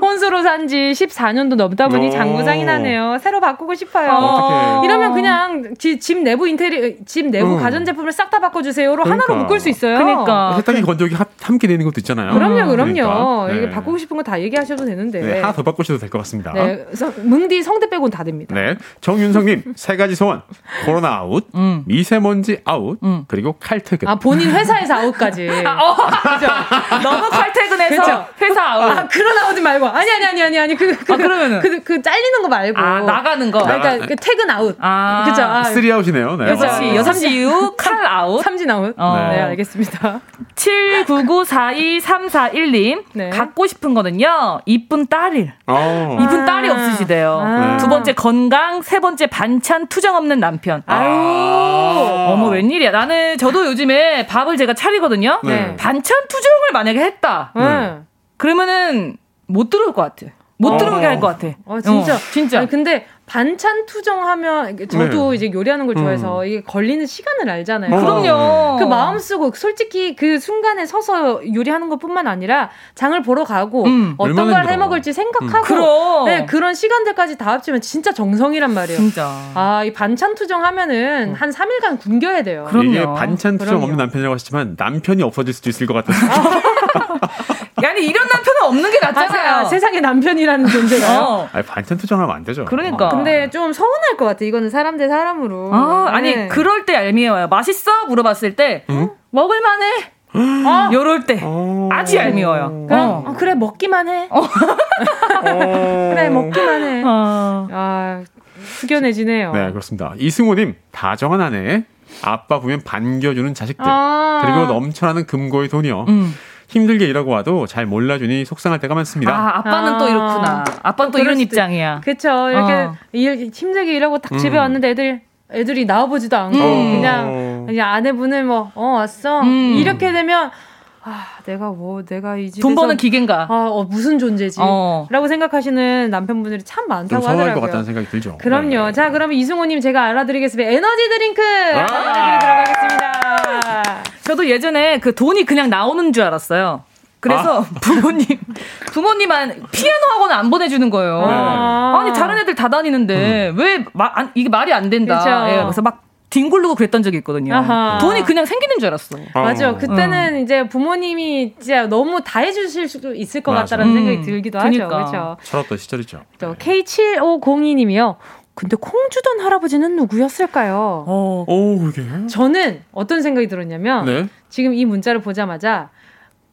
혼수로 산 지 14년도 넘다 보니 오. 장구장이 나네요. 새로 바꾸고 싶어요. 어떡해. 이러면 그냥 지- 집 내부 인테리어, 집 내부 음. 가전제품을 싹 다 바꿔주세요로 하나로 그러니까. 묶을 수 있어요. 그러니까. 세탁기 건조기 합- 함께 되는 것도 있잖아요. 그럼요, 그럼요. 그러니까. 네. 이게 바꾸고 싶은 거 다 얘기하셔도 되는데. 네, 하나 더 바꾸셔도 될 것 같습니다. 네, 뭉디 성대 빼고는 다 됩니다. 네. 정윤성님, 세 가지 소원. 코로나 아웃, 음. 미세먼지 아웃, 그리고 칼퇴근. 아, 본인 회 사에서 아웃까지. 어, 너무 칼퇴근해서 그쵸? 회사 아웃. 아, 그런 아웃이 말고. 아니, 아니, 아니, 아니, 아니. 그, 그, 아, 그러면은? 그, 그, 잘리는 거 말고. 아, 나가는 거. 아, 그러니까 그 퇴근 아웃. 아. 그죠? 아, three 아웃이네요. 네. 그죠. 그렇지. 6시 이후 칼 아웃. 삼진 아웃. 어. 네, 알겠습니다. 799423421님. 네. 갖고 싶은 거는요. 이쁜 딸일. 어. 이쁜 딸이 없으시대요. 아. 두 번째 건강, 세 번째 반찬 투정 없는 남편. 아. 아유. 어머 웬일이야. 나는 저도 요즘에 밥을 제가 차리거든요. 네. 반찬 투정을 만약에 했다. 네. 그러면은 못 들어올 것 같아. 못 어. 들어오게 할 것 같아. 어, 진짜. 어, 진짜. 아니, 근데 반찬 투정하면 저도 네. 이제 요리하는 걸 좋아해서 음. 이게 걸리는 시간을 알잖아요. 어. 그럼요. 그 마음 쓰고 솔직히 그 순간에 서서 요리하는 것뿐만 아니라 장을 보러 가고 음. 어떤 걸. 해 먹을지 생각하고 그럼. 네, 그런 시간들까지 다 합치면 진짜 정성이란 말이에요. 진짜. 아, 이 반찬 투정하면은 한 3일간 굶겨야 돼요. 그럼요. 이게 반찬 투정 그럼요. 없는 남편이라고 하시지만 남편이 없어질 수도 있을 것 같아서. 아니 이런 남편은 없는 게 낫잖아요. 아, 세상에 남편이라는 존재가요. 어. 아니, 반찬 투정하면 안 되죠. 그러니까. 근데 좀 서운할 것 같아. 이거는 사람 대 사람으로. 아, 아니 네. 그럴 때 얄미워요. 맛있어? 물어봤을 때 먹을만해. 어? 요럴 때 어. 아주 얄미워요. 그럼 어. 어, 그래 먹기만 해. 어. 그래 먹기만 해. 어. 아 숙연해지네요. 네, 그렇습니다. 이승호님, 다정한 아내, 아빠 보면 반겨주는 자식들, 아. 그리고 넘쳐나는 금고의 돈이요. 음. 힘들게 일하고 와도 잘 몰라주니 속상할 때가 많습니다. 아, 아빠는 아. 또 이렇구나. 아빠는 또 그럴 이런 입장이야. 그쵸. 이렇게 어. 일, 힘들게 일하고 딱 집에 음. 왔는데 애들 애들이 나와보지도 않고 음. 그냥 그냥 아내분을 뭐어 왔어 음. 이렇게 되면 아 내가 뭐 내가 이 집에서 돈 버는 기계인가? 아 어, 무슨 존재지? 어. 라고 생각하시는 남편분들이 참좀 많다고 서운할 것 하더라고요. 같다는 생각이 들죠. 그럼요. 네. 자, 그러면 이승호 님 제가 알아드리겠습니다. 에너지 드링크 아! 알아드리도록 하겠습니다. 저도 예전에 그 돈이 그냥 나오는 줄 알았어요. 그래서 부모님 부모님한 피아노 학원 안 보내주는 거예요. 아. 아니 다른 애들 다 다니는데 왜 마, 안, 이게 말이 안 된다. 그죠. 예, 그래서 막 뒹굴르고 그랬던 적이 있거든요. 아하. 돈이 그냥 생기는 줄 알았어. 어. 맞아. 그때는 이제 부모님이 진짜 너무 다 해주실 수도 있을 것 맞아. 같다라는 음, 생각이 들기도 그니까. 하죠. 그렇죠. 철없던 시절이죠. 또 K7502님이요. 근데 콩 주던 할아버지는 누구였을까요? 어. 오, 그게? 저는 어떤 생각이 들었냐면 네. 지금 이 문자를 보자마자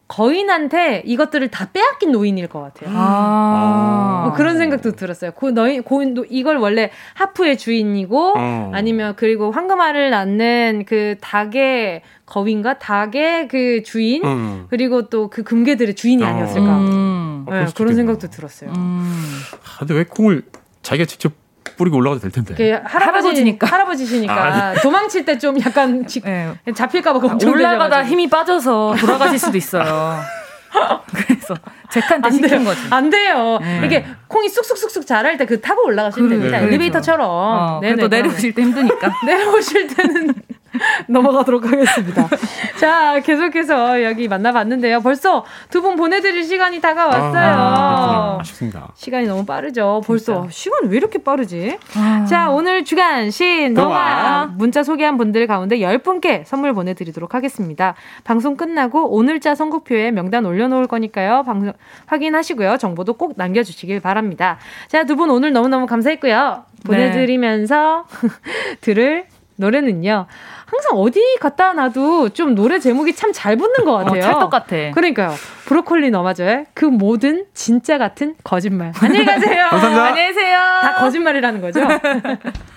거인한테 이것들을 다 빼앗긴 노인일 것 같아요. 아. 뭐 그런 생각도 들었어요. 그 너희 고인도 이걸 원래 하프의 주인이고 어. 아니면 그리고 황금알을 낳는 그 닭의 거인가 닭의 그 주인 음. 그리고 또 그 금괴들의 주인이 어. 아니었을까. 음. 네, 그럴 수도 그런. 생각도 들었어요. 아, 근데 왜 콩을 자기가 직접 뿌리고 올라가도 될 텐데. 그 할아버지, 할아버지 니까. 할아버지시니까 아, 도망칠 때 좀 약간 지- 네. 잡힐까봐 걱정. 올라가다 힘이 빠져서 돌아가실 수도 있어요. 그래서 잭한테 시킨 거지. 안 돼요. 네. 이게 콩이 쑥쑥쑥쑥 자랄 때 그 타고 올라가시면 그래, 됩니다. 그렇죠. 엘리베이터처럼. 어, 네네, 그래도 내려오실 때 힘드니까. 내려오실 때는 넘어가도록 하겠습니다. 자, 계속해서 여기 만나봤는데요. 벌써 두 분 보내드릴 시간이 다가왔어요. 아, 아쉽습니다. 시간이 너무 빠르죠. 벌써 시간이 왜 이렇게 빠르지? 아. 자, 오늘 주간 신동아 동아. 문자 소개한 분들 가운데 10분께 선물 보내드리도록 하겠습니다. 방송 끝나고 오늘자 선곡표에 명단 올려놓을 거니까요. 방송 확인하시고요. 정보도 꼭 남겨주시길 바랍니다. 자, 두 분 오늘 너무너무 감사했고요. 보내드리면서 들을 노래는요. 항상 어디 갖다 놔도 좀 노래 제목이 참 잘 붙는 것 같아요. 어, 찰떡 같아. 그러니까요. 브로콜리 너마저의 그 모든 진짜 같은 거짓말. 안녕히 가세요. 감사합니다. 안녕히 계세요. 다 거짓말이라는 거죠?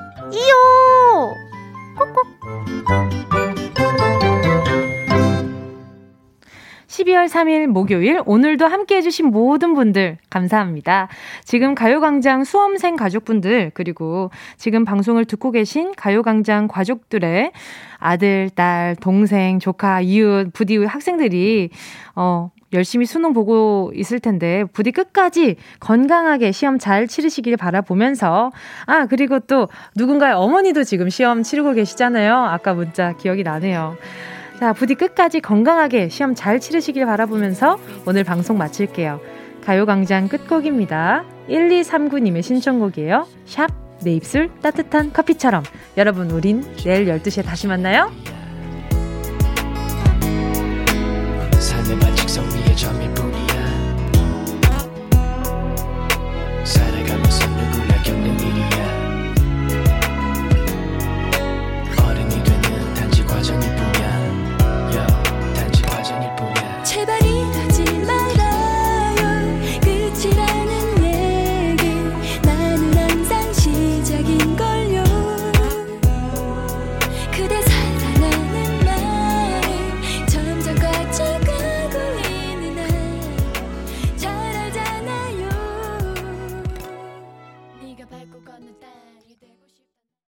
이요. 꼭꼭. 12월 3일 목요일 오늘도 함께 해주신 모든 분들 감사합니다. 지금 가요광장 수험생 가족분들 그리고 지금 방송을 듣고 계신 가요광장 가족들의 아들, 딸, 동생, 조카, 이웃, 부디 학생들이 어 열심히 수능 보고 있을 텐데 부디 끝까지 건강하게 시험 잘 치르시길 바라보면서 아 그리고 또 누군가의 어머니도 지금 시험 치르고 계시잖아요. 아까 문자 기억이 나네요. 자 부디 끝까지 건강하게 시험 잘 치르시길 바라보면서 오늘 방송 마칠게요. 가요광장 끝곡입니다. 1239님의 신청곡이에요. 샵 내 입술 따뜻한 커피처럼 여러분 우린 내일 12시에 다시 만나요. 삶의 반칙성